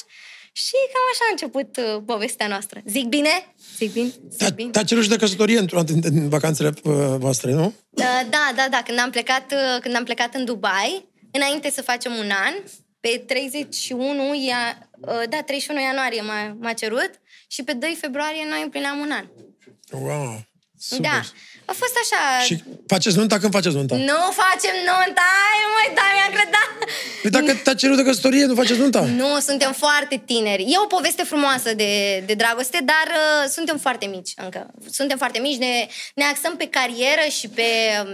Speaker 1: și cam așa a început uh, povestea noastră. Zic bine? Zic bine? Zic
Speaker 2: Te-a,
Speaker 1: bine?
Speaker 2: te-a cerut și de căsătorie într-una din, din vacanțele uh, voastre, nu?
Speaker 1: Da, da, da, da. Când am plecat, uh, când am plecat în Dubai, înainte să facem un an, pe 31, ia, uh, da, 31 ianuarie m-a, m-a cerut și pe 2 februarie noi împlineam un an.
Speaker 2: Wow! Super.
Speaker 1: Da. A fost așa...
Speaker 2: Și faceți nunta când faceți nunta?
Speaker 1: Nu facem nunta! Ai, măi, da, mi-a crădat!
Speaker 2: Păi dacă te-a cerut de căsătorie, nu faceți nunta?
Speaker 1: Nu, suntem foarte tineri. E o poveste frumoasă de, de dragoste, dar uh, suntem foarte mici încă. Suntem foarte mici, ne, ne axăm pe carieră și pe...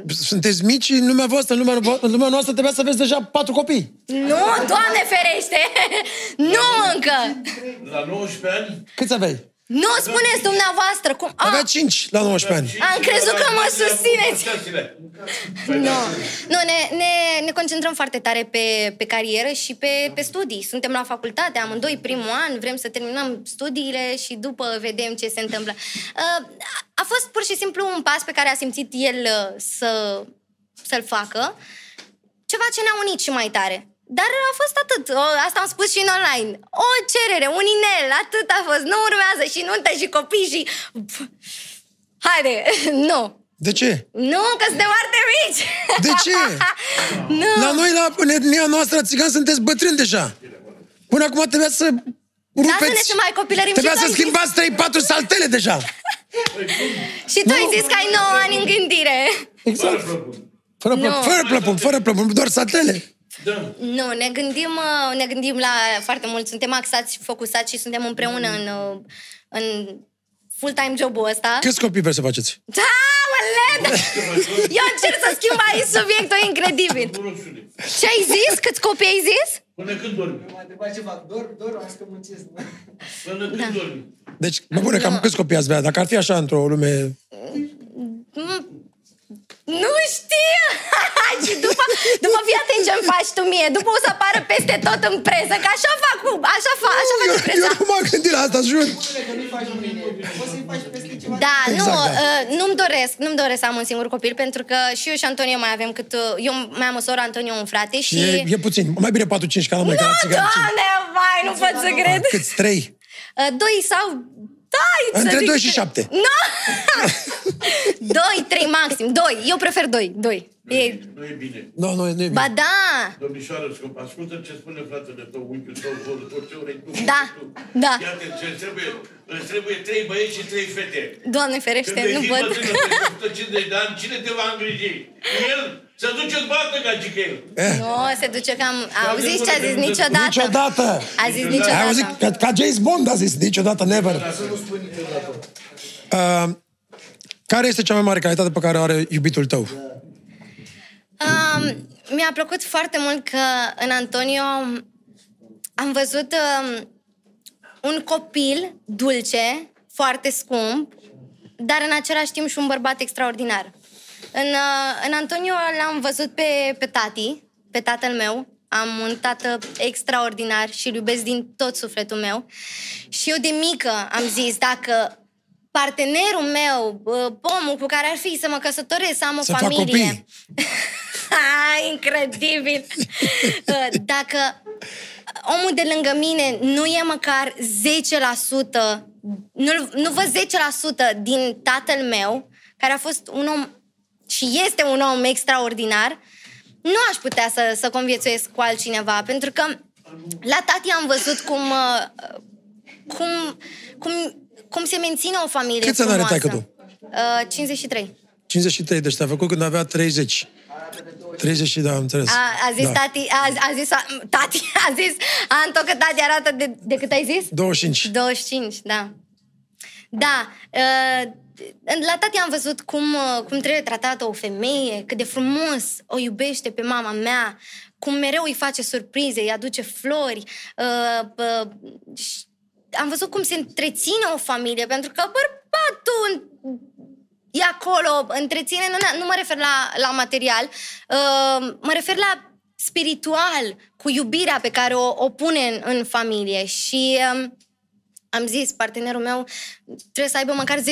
Speaker 2: Sunteți mici în lumea voastră, în lumea, vo- în lumea noastră trebuia să aveți deja patru copii.
Speaker 1: Nu, Doamne ferește! <laughs> nu încă!
Speaker 3: La 19 ani?
Speaker 2: Câți aveai?
Speaker 1: Nu spuneți dumneavoastră cum... A,
Speaker 2: Avea cinci la 19 ani.
Speaker 1: Am crezut că mă susțineți.
Speaker 3: Păi
Speaker 1: nu,
Speaker 3: da.
Speaker 1: nu ne, ne, ne concentrăm foarte tare pe, pe carieră și pe, pe studii. Suntem la facultate, amândoi primul an, vrem să terminăm studiile și după vedem ce se întâmplă. Uh, A fost pur și simplu un pas pe care a simțit el uh, să, să-l facă. Ceva ce ne-a unit și mai tare. Dar a fost atât. O, asta am spus și în online. O cerere, un inel, atât a fost. Nu urmează și nuntă și copii și... Haide, <laughs> nu.
Speaker 2: De ce?
Speaker 1: Nu, că suntem foarte mici.
Speaker 2: De ce? <laughs>
Speaker 1: nu.
Speaker 2: La noi, la în etnia noastră, țigan, sunteți bătrâni deja. Până acum trebuia să rupeți...
Speaker 1: Lasă-ne să mai copilărim
Speaker 2: Trebuia
Speaker 1: și
Speaker 2: să
Speaker 1: noi.
Speaker 2: schimbați 3-4 saltele deja. <laughs>
Speaker 1: Și tu ai zis că ai 9 ani în gândire.
Speaker 2: Exact. Fără, plă,
Speaker 1: Nu.
Speaker 2: fără plăpun, fără plăpun, doar satele.
Speaker 3: Da.
Speaker 1: Nu, ne gândim, uh, ne gândim la foarte mult. Suntem axați și focusați și suntem împreună în, uh, în full-time jobul ăsta.
Speaker 2: Câți copii vreți să faceți?
Speaker 1: Da, măled! <laughs> Eu încerc să schimb aici subiectul incredibil. Ce ai zis? Câți copii ai zis?
Speaker 3: Până când dormi?
Speaker 4: M-a întrebat ceva, dor, dor, am zis că muncesc.
Speaker 3: Până
Speaker 1: Da.
Speaker 3: când dormi?
Speaker 2: Deci, mă bune, cam câți copii ați vrea? Dacă ar fi așa într-o lume...
Speaker 1: Nu știu! <laughs> și după, după fii atent ce-mi faci tu mie. După o să apară peste tot în presă, că așa fac, cu- așa, fa, așa face
Speaker 2: Eu, eu
Speaker 1: presa.
Speaker 2: nu m-am gândit la asta, jur.
Speaker 4: Că nu-i faci mâine, poți să-i faci peste ceva.
Speaker 1: Da,
Speaker 2: Exact,
Speaker 1: nu,
Speaker 2: da.
Speaker 1: uh, nu-mi doresc, nu-mi doresc să am un singur copil, pentru că și eu și Antonio mai avem cât... uh, Eu mai am o soră, Antonio un frate și...
Speaker 2: E, e puțin. Mai bine 4-5 ca la noi, ca la
Speaker 1: Nu,
Speaker 2: țigan.
Speaker 1: doamne, vai, nu pot să cred.
Speaker 2: Câți? Trei?
Speaker 1: Uh, Doi sau... Dai, să
Speaker 2: Între
Speaker 1: zic
Speaker 2: doi și
Speaker 1: trei.
Speaker 2: șapte.
Speaker 1: Nu! <laughs> doi, trei maxim. Doi. Eu prefer doi. Doi. E...
Speaker 3: Nu e bine.
Speaker 2: Nu, nu, nu e bine.
Speaker 1: Ba da!
Speaker 3: Domnișoară, scump, ascultă ce spune fratele tău, unchiul tău, vorul tău, ce vrei tu.
Speaker 1: Da,
Speaker 3: tu.
Speaker 1: da.
Speaker 3: Iată, ce îți trebuie, îți trebuie trei băieți și trei fete.
Speaker 1: Doamne
Speaker 3: Când
Speaker 1: ferește,
Speaker 3: vei
Speaker 1: nu
Speaker 3: fi
Speaker 1: pot.
Speaker 3: bătrână peste 150 de ani, cine te va îngriji? El? Să duce o bată, gagică el.
Speaker 1: Nu, se duce cam... Auziți ce a zis? Niciodată.
Speaker 2: Niciodată!
Speaker 1: A zis
Speaker 2: Ai auzit?
Speaker 1: niciodată.
Speaker 2: Ca, ca James Bond a zis, niciodată, never. Uh, care este cea mai mare calitate pe care o are iubitul tău?
Speaker 1: Um, mi-a plăcut foarte mult că în Antonio am văzut um, un copil dulce, foarte scump, dar în același timp și un bărbat extraordinar. În, uh, în Antonio l-am văzut pe, pe tati, pe tatăl meu. Am un tată extraordinar și îl iubesc din tot sufletul meu. Și eu de mică am zis, dacă partenerul meu, uh, pomul cu care ar fi să mă căsătoresc, să am o
Speaker 2: Să fac
Speaker 1: familie...
Speaker 2: copii. <laughs>
Speaker 1: Ha, incredibil! <laughs> Uh, Dacă omul de lângă mine nu e măcar 10%, nu, nu văd 10% din tatăl meu, care a fost un om și este un om extraordinar, nu aș putea să, să conviețuiesc cu altcineva, pentru că la tati am văzut cum, uh, cum, cum, cum se menține o familie
Speaker 2: Câți ani are
Speaker 1: frumoasă.
Speaker 2: taică-tu?
Speaker 1: Uh, 53.
Speaker 2: 53, deci te-a făcut când avea 30. 30 și da, am înțeles.
Speaker 1: A, a zis
Speaker 2: da.
Speaker 1: tati, a, a zis a, tati, <laughs> a zis Anto că tati arată de, de cât ai zis?
Speaker 2: 25.
Speaker 1: 25, da. Da, uh, la tati am văzut cum, uh, cum trebuie tratată o femeie, cât de frumos o iubește pe mama mea, cum mereu îi face surprize, îi aduce flori. Uh, uh, și am văzut cum se întreține o familie, pentru că bărbatul e acolo, întreține, nu, nu mă refer la, la material, uh, mă refer la spiritual, cu iubirea pe care o, o pune în, în familie. Și um, am zis, partenerul meu trebuie să aibă măcar 10%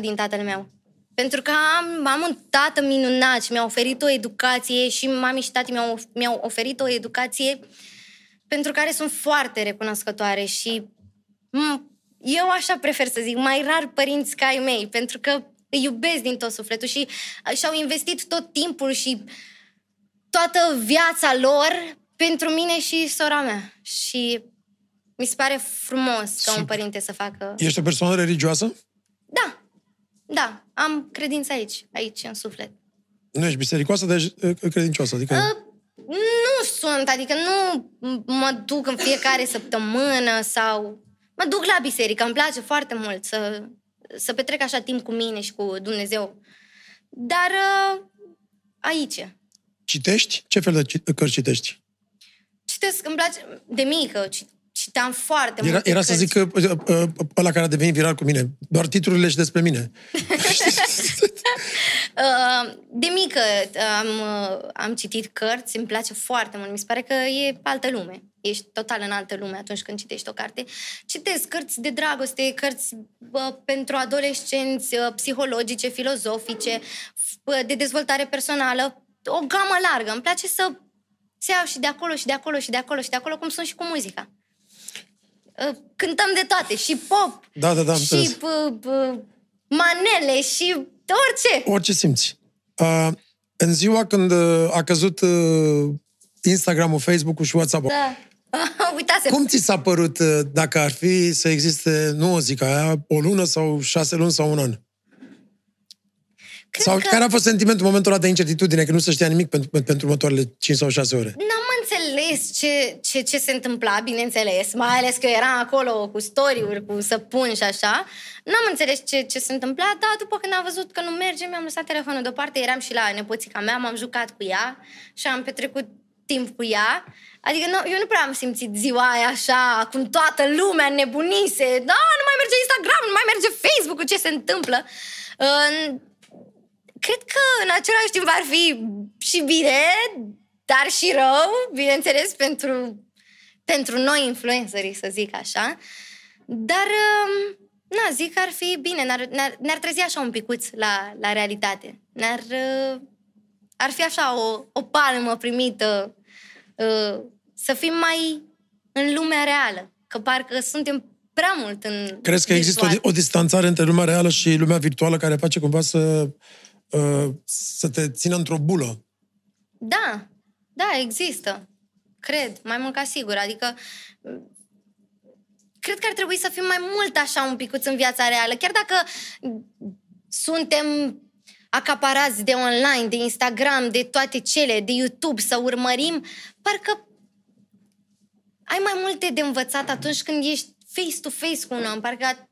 Speaker 1: din tatăl meu. Pentru că am, am un tată minunat și mi-a oferit o educație și mami și tati mi-au, mi-au oferit o educație pentru care sunt foarte recunoscătoare și m- eu așa prefer să zic, mai rar părinți ca ai mei, pentru că îi iubesc din tot sufletul și și-au investit tot timpul și toată viața lor pentru mine și sora mea. Și mi se pare frumos ca un părinte să facă...
Speaker 2: Ești o persoană religioasă?
Speaker 1: Da, da, am credință aici, aici, în suflet.
Speaker 2: Nu ești bisericoasă, dar ești uh, credincioasă. Adică...
Speaker 1: Uh, nu sunt, adică nu mă duc în fiecare săptămână sau... Mă duc la biserică, îmi place foarte mult să, să petrec așa timp cu mine și cu Dumnezeu. Dar uh, aici.
Speaker 2: Citești? Ce fel de ci- cărți citești?
Speaker 1: Citesc, îmi place, de mică, ci- citeam foarte
Speaker 2: Era,
Speaker 1: multe
Speaker 2: era să
Speaker 1: cărți.
Speaker 2: zic că uh, uh, ăla care a devenit viral cu mine. Doar titlurile și despre mine. <laughs>
Speaker 1: Uh, De mică am, uh, am citit cărți, îmi place foarte mult, mi se pare că e altă lume. Ești total în altă lume atunci când citești o carte. Citesc cărți de dragoste, cărți bă, pentru adolescenți, uh, psihologice, filozofice, f- de dezvoltare personală, o gamă largă. Îmi place să se iau și de acolo, și de acolo, și de acolo, și de acolo, cum sunt și cu muzica. Uh, Cântăm de toate, și pop,
Speaker 2: Da, da, da, am
Speaker 1: și
Speaker 2: înțeles.
Speaker 1: p- p- manele, și orice.
Speaker 2: Orice simți. Uh, în ziua când uh, a căzut uh, Instagram-ul, Facebook-ul și WhatsApp-ul,
Speaker 1: Da. <laughs> Uitasem.
Speaker 2: cum ți s-a părut uh, dacă ar fi să existe, nu o zic aia, o lună sau șase luni sau un an?
Speaker 1: Cred
Speaker 2: Sau
Speaker 1: că
Speaker 2: care a fost sentimentul în momentul ăla de incertitudine, că nu se știa nimic pentru, pentru următoarele 5 sau 6 ore?
Speaker 1: n-am înțeles ce, ce, ce se întâmpla, bineînțeles, mai ales că eram acolo cu story-uri, cu să pun și așa. N-am înțeles ce, ce se întâmpla, dar după când am văzut că nu merge, mi-am lăsat telefonul deoparte, eram și la nepoțica mea, m-am jucat cu ea și am petrecut timp cu ea. Adică nu, eu nu prea am simțit ziua aia așa, cum toată lumea nebunise. Da, nu mai merge Instagram, nu mai merge Facebook, ce se întâmplă. Uh, cred că în același timp ar fi și bine, dar și rău, bineînțeles, pentru, pentru noi influencerii, să zic așa. Dar, um, na, zic că ar fi bine, ne-ar, ne-ar, ne-ar trezi așa un picuț la, la realitate. Ne-ar, uh, ar fi așa o, o palmă primită, uh, să fim mai în lumea reală, că parcă suntem prea mult în
Speaker 2: Crezi că există o,
Speaker 1: virtual.
Speaker 2: o distanțare între lumea reală și lumea virtuală care face cumva să, uh, să te țină într-o bulă?
Speaker 1: Da, da, există. Cred, mai mult ca sigur. Adică, m, cred că ar trebui să fim mai mult așa un picuț în viața reală. Chiar dacă m, suntem acaparați de online, de Instagram, de toate cele, de YouTube, să urmărim, parcă ai mai multe de învățat atunci când ești face-to-face cu un om, parcă at-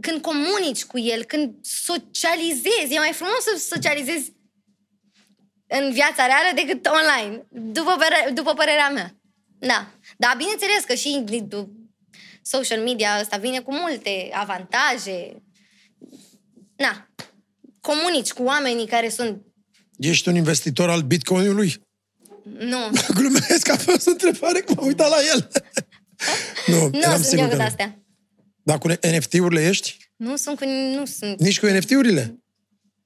Speaker 1: când comunici cu el, când socializezi. E mai frumos să socializezi în viața reală decât online, după, păre- după părerea mea. Da. Dar bineînțeles că și du- social media ăsta vine cu multe avantaje. Na. Comunici cu oamenii care sunt...
Speaker 2: Ești un investitor al Bitcoinului?
Speaker 1: Nu, <laughs>
Speaker 2: Glumesc, a fost o întrebare, că m-am uitat la el. <laughs> nu,
Speaker 1: nu
Speaker 2: eram
Speaker 1: sunt
Speaker 2: sigur
Speaker 1: eu
Speaker 2: că
Speaker 1: cu
Speaker 2: nu.
Speaker 1: astea.
Speaker 2: Dar cu NFT-urile ești?
Speaker 1: Nu sunt cu... Nu sunt...
Speaker 2: Nici cu NFT-urile?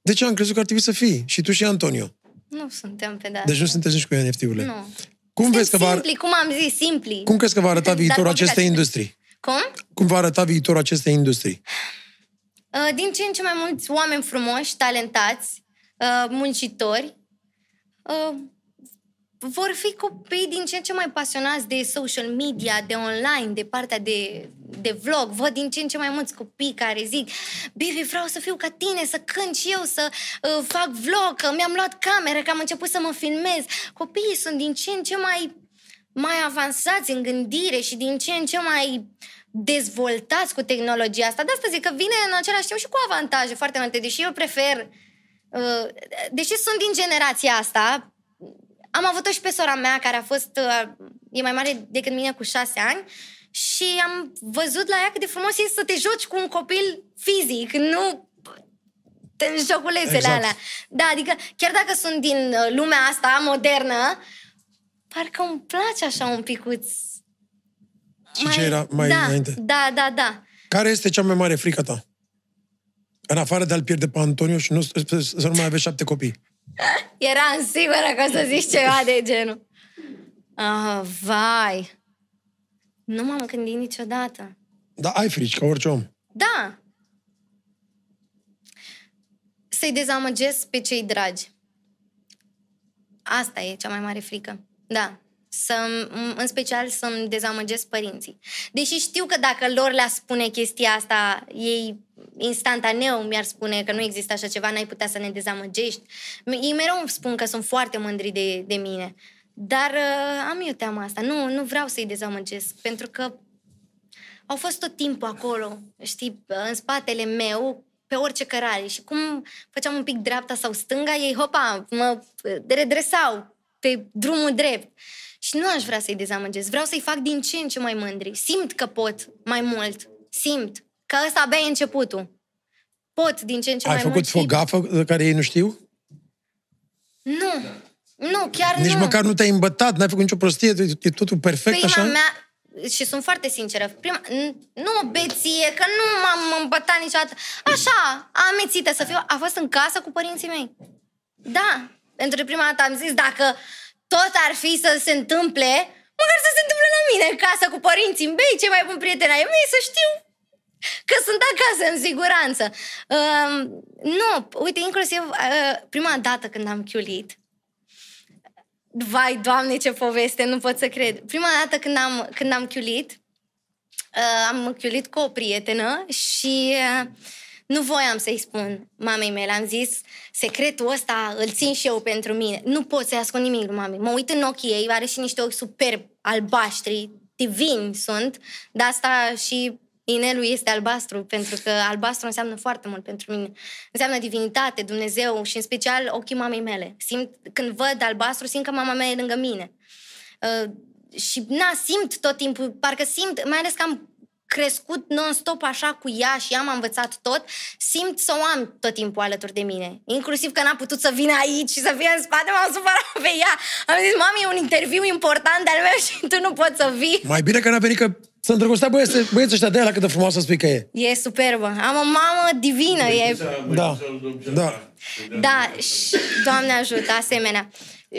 Speaker 2: De ce am crezut că ar trebui să fii? Și tu și Antonio.
Speaker 1: Nu suntem pe de
Speaker 2: Deci nu sunteți nici cu NFT-urile.
Speaker 1: Nu.
Speaker 2: Cum, vezi că va,
Speaker 1: Simpli, cum am zis, simpli.
Speaker 2: cum crezi că va arăta
Speaker 1: Dar
Speaker 2: viitorul
Speaker 1: complicați.
Speaker 2: acestei industrii?
Speaker 1: Cum?
Speaker 2: Cum va arăta viitorul acestei industrii? <sighs>
Speaker 1: Uh, din ce în ce mai mulți oameni frumoși, talentați, uh, muncitori, uh, vor fi copii din ce în ce mai pasionați de social media, de online, de partea de, de vlog. Văd din ce în ce mai mulți copii care zic Bibi, vreau să fiu ca tine, să cânt și eu, să uh, fac vlog, că mi-am luat cameră, că am început să mă filmez. Copiii sunt din ce în ce mai, mai avansați în gândire și din ce în ce mai dezvoltați cu tehnologia asta. De asta zic că vine în același timp și cu avantaje foarte multe, deși eu prefer Uh, deși sunt din generația asta, am avut-o și pe sora mea, care a fost, uh, e mai mare decât mine cu șase ani, și am văzut la ea cât de frumos e să te joci cu un copil fizic, nu în șoculețele
Speaker 2: Exact.
Speaker 1: alea. Da, adică chiar dacă sunt din uh, lumea asta modernă, parcă îmi place așa un picuț.
Speaker 2: Și ce era mai
Speaker 1: da,
Speaker 2: înainte?
Speaker 1: Da, da, da.
Speaker 2: Care este cea mai mare frică ta? În afară de a-l pierde pe Antonio și nu, să nu mai aveți șapte copii.
Speaker 1: Eram sigură că o să zici ceva de genul. Ah, vai. Nu m-am gândit niciodată.
Speaker 2: Da, ai frici, ca orice om.
Speaker 1: Da. Să-i dezamăgesc pe cei dragi. Asta e cea mai mare frică. Da. Să, în special să-mi dezamăgesc părinții. Deși știu că dacă lor le-a spune chestia asta, ei instantaneu mi-ar spune că nu există așa ceva, n-ai putea să ne dezamăgești. Ei mereu îmi spun că sunt foarte mândri de, de mine. Dar uh, am eu teama asta. Nu, nu vreau să-i dezamăgesc, pentru că au fost tot timpul acolo, știi, în spatele meu, pe orice cărare. Și cum făceam un pic dreapta sau stânga, ei, hopa, mă redresau pe drumul drept. Și nu aș vrea să-i dezamăgesc. Vreau să-i fac din ce în ce mai mândri. Simt că pot mai mult. Simt că ăsta abia e începutul. Pot din ce în ce
Speaker 2: ai
Speaker 1: mai
Speaker 2: făcut
Speaker 1: mult. și-
Speaker 2: o gafă de care ei nu știu?
Speaker 1: Nu. Nu, chiar
Speaker 2: Nici
Speaker 1: nu.
Speaker 2: măcar nu te-ai îmbătat, n-ai făcut nicio prostie, e, e totul perfect
Speaker 1: Prima
Speaker 2: așa?
Speaker 1: mea, și sunt foarte sinceră, prima, n- nu o beție, că nu m-am îmbătat niciodată. Așa, amețită să fiu, a fost în casă cu părinții mei. Da, pentru prima dată am zis, dacă tot ar fi să se întâmple, măcar să se întâmple la mine, în casă cu părinții mei, cei mai buni prieteni ai mei, să știu că sunt acasă, în siguranță. Uh, nu, uite, inclusiv uh, prima dată când am chiulit, Vai, doamne, ce poveste, nu pot să cred. Prima dată când am, când am chiulit, uh, am chiulit cu o prietenă și uh, nu voiam să-i spun mamei mele. Am zis, secretul ăsta îl țin și eu pentru mine. Nu pot să-i ascund nimic lui mamei. Mă uit în ochii ei, are și niște ochi superb albaștri, divini sunt. De asta și inelul este albastru, pentru că albastru înseamnă foarte mult pentru mine. Înseamnă divinitate, Dumnezeu și în special ochii mamei mele. Simt, când văd albastru, simt că mama mea e lângă mine. Uh, și na, simt tot timpul, parcă simt, mai ales că am crescut non-stop așa cu ea și ea m-a învățat tot, simt să o am tot timpul alături de mine. Inclusiv că n-a putut să vină aici și să fie în spate, m-am supărat pe ea. Am zis, mami, e un interviu important al meu <laughs> și tu nu poți să vii.
Speaker 2: Mai bine că n-a venit că să îndrăgostea băieții, băieții ăștia de ăla cât de frumoasă spui că e.
Speaker 1: E superbă. Am o mamă divină. E...
Speaker 2: Da, da.
Speaker 1: Da, și Doamne ajută, asemenea.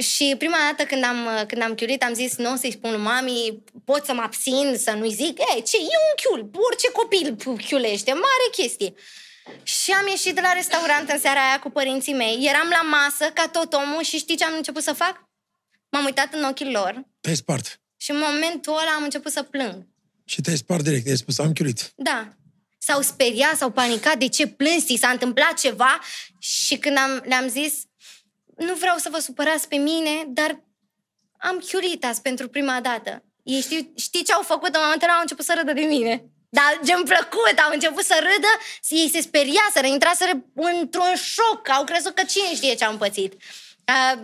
Speaker 1: Și prima dată când am, când am chiulit, am zis, nu o să-i spun lui mami, pot să mă abțin, să nu-i zic, e, ce, e un chiul, orice copil chiulește, mare chestie. Și am ieșit de la restaurant în seara aia cu părinții mei, eram la masă ca tot omul și știi ce am început să fac? M-am uitat în ochii lor
Speaker 2: Te-ai spart.
Speaker 1: și în momentul ăla am început să plâng.
Speaker 2: Și te-ai spart direct, ai spus, am chiulit.
Speaker 1: Da. S-au speriat, s-au panicat, de ce plânsi, s-a întâmplat ceva și când am, le-am zis, nu vreau să vă supărați pe mine, dar am chiulit azi pentru prima dată. Ei știi, știi ce au făcut în momentul ăla? Au început să râdă de mine. Dar ce-mi plăcut, au început să râdă, ei se speriaseră, intraseră într-un șoc, au crezut că cine știe ce am pățit. Uh,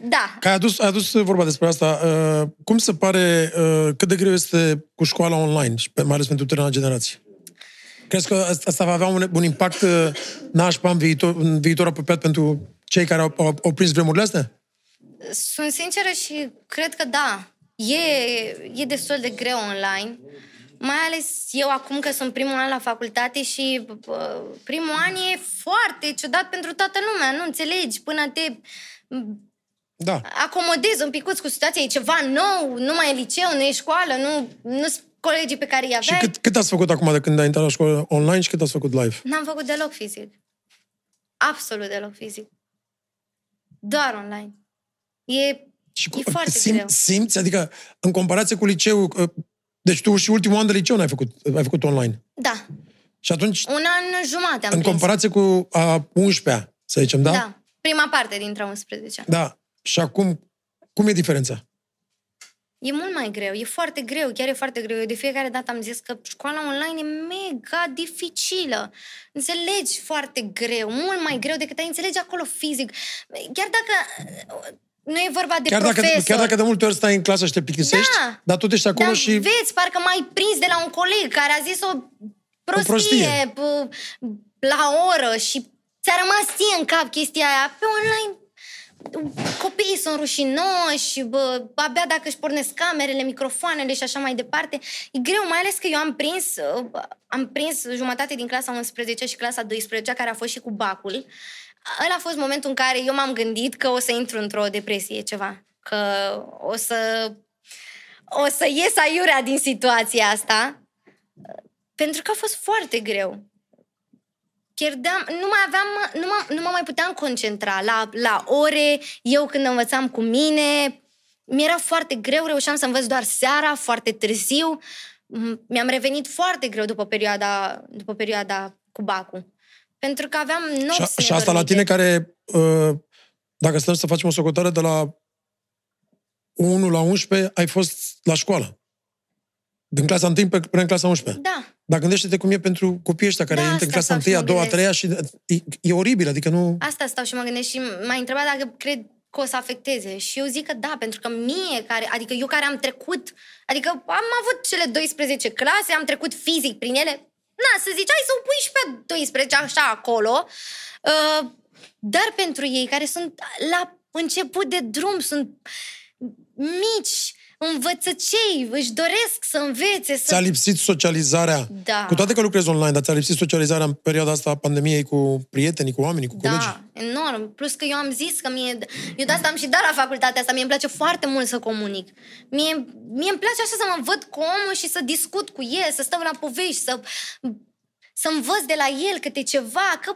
Speaker 1: da,
Speaker 2: Că ai adus, ai adus vorba despre asta. Uh, cum se pare, uh, cât de greu este cu școala online, și pe, mai ales pentru tânăra generație? Crezi că asta, asta va avea un, un impact uh, nașpa în viitor, în viitor apropiat pentru cei care au, au, au prins vremurile astea?
Speaker 1: Sunt sinceră și cred că da. E, e destul de greu online. Mai ales eu acum că sunt primul an la facultate și uh, primul an e foarte ciudat pentru toată lumea. Nu înțelegi până te
Speaker 2: Da.
Speaker 1: acomodezi un picuț cu situația. E ceva nou, nu mai e liceu, nu e școală, nu, nu sunt colegii pe care îi
Speaker 2: Și
Speaker 1: aveai.
Speaker 2: cât, cât ați făcut acum de când ai intrat la școală online și cât ați făcut live?
Speaker 1: N-am făcut deloc fizic. Absolut deloc fizic. Doar online. E,
Speaker 2: Și
Speaker 1: e foarte
Speaker 2: sim,
Speaker 1: greu.
Speaker 2: simți? Adică, în comparație cu liceul, uh, deci tu și ultimul an de liceu n-ai făcut, ai făcut online.
Speaker 1: Da.
Speaker 2: Și atunci,
Speaker 1: Un an jumate am
Speaker 2: în
Speaker 1: prins.
Speaker 2: comparație cu a 11-a, să zicem, da?
Speaker 1: Da. Prima parte dintre 11
Speaker 2: Da. Și acum, cum e diferența?
Speaker 1: E mult mai greu, e foarte greu, chiar e foarte greu. Eu de fiecare dată am zis că școala online e mega dificilă. Înțelegi foarte greu, mult mai greu decât ai înțelege acolo fizic. Chiar dacă uh, nu e vorba de
Speaker 2: Chiar dacă,
Speaker 1: profesor.
Speaker 2: chiar dacă de multe ori stai în clasă și te plictisești,
Speaker 1: Da.
Speaker 2: dar tot ești acolo
Speaker 1: dar
Speaker 2: și...
Speaker 1: vezi, parcă mai prins de la un coleg care a zis o prostie,
Speaker 2: prostie.
Speaker 1: p- la oră și ți-a rămas ție în cap chestia aia. Pe online copiii sunt rușinoși, bă, abia dacă își pornesc camerele, microfoanele și așa mai departe. E greu, mai ales că eu am prins, uh, am prins jumătate din clasa 11 și clasa 12, care a fost și cu bacul. Ăla a fost momentul în care eu m-am gândit că o să intru într-o depresie, ceva. Că o să, o să ies aiurea din situația asta. Pentru că a fost foarte greu pierdeam, nu mai aveam, nu, mă, nu mă mai puteam concentra la, la ore, eu când învățam cu mine, mi-era foarte greu, reușeam să învăț doar seara, foarte târziu. Mi-am revenit foarte greu după perioada, după perioada cu Bacu. Pentru că aveam nopți
Speaker 2: Și, și asta la tine care, uh, dacă stăm să facem o socotare de la 1 la 11, ai fost la școală. Din clasa 1 până în clasa 11.
Speaker 1: Da.
Speaker 2: Dar gândește-te cum e pentru copiii ăștia care
Speaker 1: Da,
Speaker 2: intră în
Speaker 1: asta
Speaker 2: clasa
Speaker 1: stau
Speaker 2: 1, a
Speaker 1: și mă
Speaker 2: 2, a 3 și e, e oribil, adică nu...
Speaker 1: Asta stau și mă gândesc și m-a întrebat dacă cred că o să afecteze. Și eu zic că da, pentru că mie, care, adică eu care am trecut, adică am avut cele 12 clase, am trecut fizic prin ele, na, să zici, hai să o pui și pe 12 așa acolo, uh, dar pentru ei care sunt la început de drum, sunt mici, învățăcei, își doresc să învețe, să...
Speaker 2: Ți-a lipsit socializarea.
Speaker 1: Da.
Speaker 2: Cu toate că lucrezi online, dar ți-a lipsit socializarea în perioada asta a pandemiei cu prietenii, cu oamenii, cu colegii.
Speaker 1: Da, enorm. Plus că eu am zis că mie... Eu de asta am și dat la facultatea asta. Mie îmi place foarte mult să comunic. Mie, mie îmi place așa să mă văd cu omul și să discut cu el, să stăm la povești, să, să învăț de la el câte ceva, că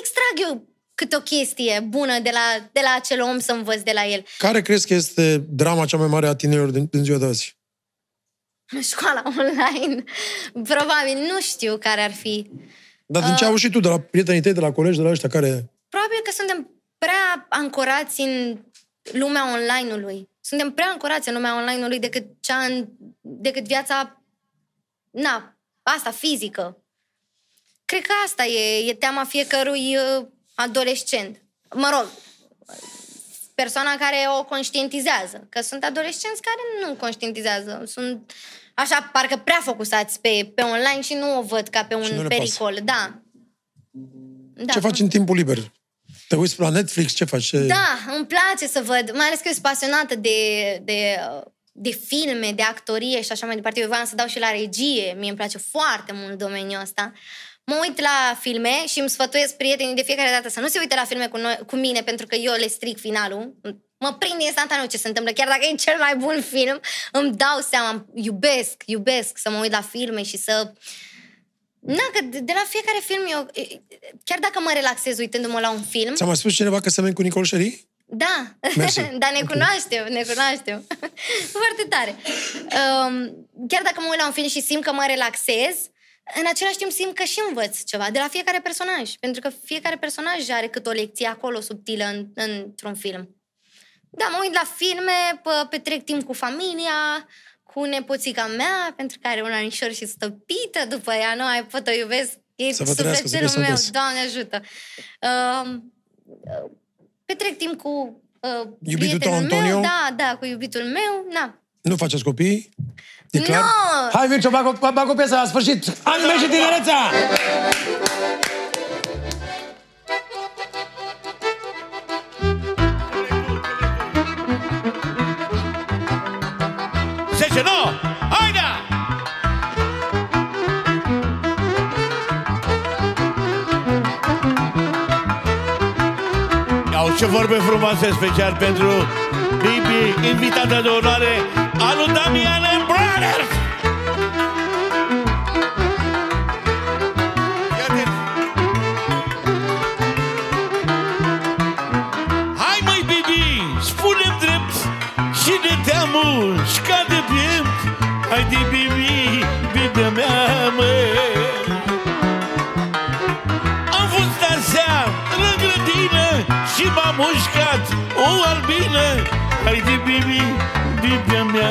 Speaker 1: extrag eu câte o chestie bună de la, de la acel om să învăț de la el.
Speaker 2: Care crezi că este drama cea mai mare a tinerilor din, din ziua de azi?
Speaker 1: Școala online, <laughs> probabil, nu știu care ar fi.
Speaker 2: Dar din ce auzi și tu, de la prietenii tăi, de la colegi, de la ăștia care...
Speaker 1: Probabil că suntem prea ancorați în lumea online-ului. Suntem prea ancorați în lumea online-ului decât, cea în, decât viața, na, asta, fizică. Cred că asta e, e teama fiecărui uh, adolescent. Mă rog, persoana care o conștientizează. Că sunt adolescenți care nu conștientizează. Sunt așa, parcă prea focusați pe, pe online și nu o văd ca pe
Speaker 2: Și nu
Speaker 1: un
Speaker 2: le pasă.
Speaker 1: pericol. Da. da.
Speaker 2: Ce faci în timpul liber? Te uiți la Netflix? Ce faci? Ce...
Speaker 1: Da, îmi place să văd, mai ales că eu sunt pasionată de, de, de filme, de actorie și așa mai departe. Eu voiam să dau și la regie, mie îmi place foarte mult domeniul ăsta. Mă uit la filme și îmi sfătuiesc prietenii de fiecare dată să nu se uite la filme cu, noi, cu mine pentru că eu le stric finalul. Mă prind instantaneu ce se întâmplă. Chiar dacă e cel mai bun film, îmi dau seama, îmi iubesc, iubesc să mă uit la filme și să... Na, că de, de la fiecare film eu, chiar dacă mă relaxez uitându-mă la un film,
Speaker 2: Ți-a mai spus cineva că semeni cu Nicol Șeri?
Speaker 1: da,
Speaker 2: Mersi. <laughs>
Speaker 1: dar ne cunoaștem, ne cunoaștem. <laughs> Foarte tare. Um, chiar dacă mă uit la un film și simt că mă relaxez, în același timp simt că și învăț ceva de la fiecare personaj. Pentru că fiecare personaj are cât o lecție acolo subtilă în, într-un film. Da, mă uit la filme, pă- petrec timp cu familia, cu nepoțica mea, pentru că are un anișor și stăpită după ea, nu ai pot o iubesc. E
Speaker 2: Să vă trăiască, să
Speaker 1: sufletelul
Speaker 2: fie
Speaker 1: meu,
Speaker 2: sănătos.
Speaker 1: Doamne ajută. Um, petrec timp cu uh,
Speaker 2: Iubitul tău,
Speaker 1: prietenul
Speaker 2: Antonio?
Speaker 1: Meu, da, da, cu iubitul meu, na.
Speaker 2: Nu faceți copii? E clar?
Speaker 1: Nu!
Speaker 2: Hai, Mircea, bag o, bag o piesă la sfârșit! Anii mei și tinerețea!
Speaker 3: Zece, nouă, haide! Iau ce vorbe frumoase special pentru Bibi, invitată de onoare a lui Damian and Brothers! Ia-te- Hai măi, Bibi, spune-mi drept Și de teamă și șca de piept. Hai de Bibi, Bibia mea, măi. Am fost aseară în grădină Și m-a mușcat o albină. Hai de Bibi, Bibia mea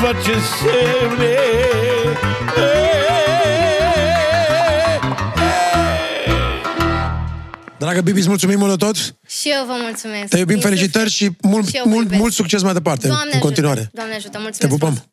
Speaker 3: face semne cu ce-ți face semne
Speaker 2: Dragă Bibi, îți mulțumim mult de tot.
Speaker 1: Și eu vă mulțumesc.
Speaker 2: Te iubim,
Speaker 1: Din
Speaker 2: felicitări și mult,
Speaker 1: Și eu vă
Speaker 2: mult,
Speaker 1: iubesc.
Speaker 2: mult succes mai departe,
Speaker 1: Doamne
Speaker 2: în continuare.
Speaker 1: Ajută, Doamne ajută, mulțumesc.
Speaker 2: Te pupăm.
Speaker 1: frumos.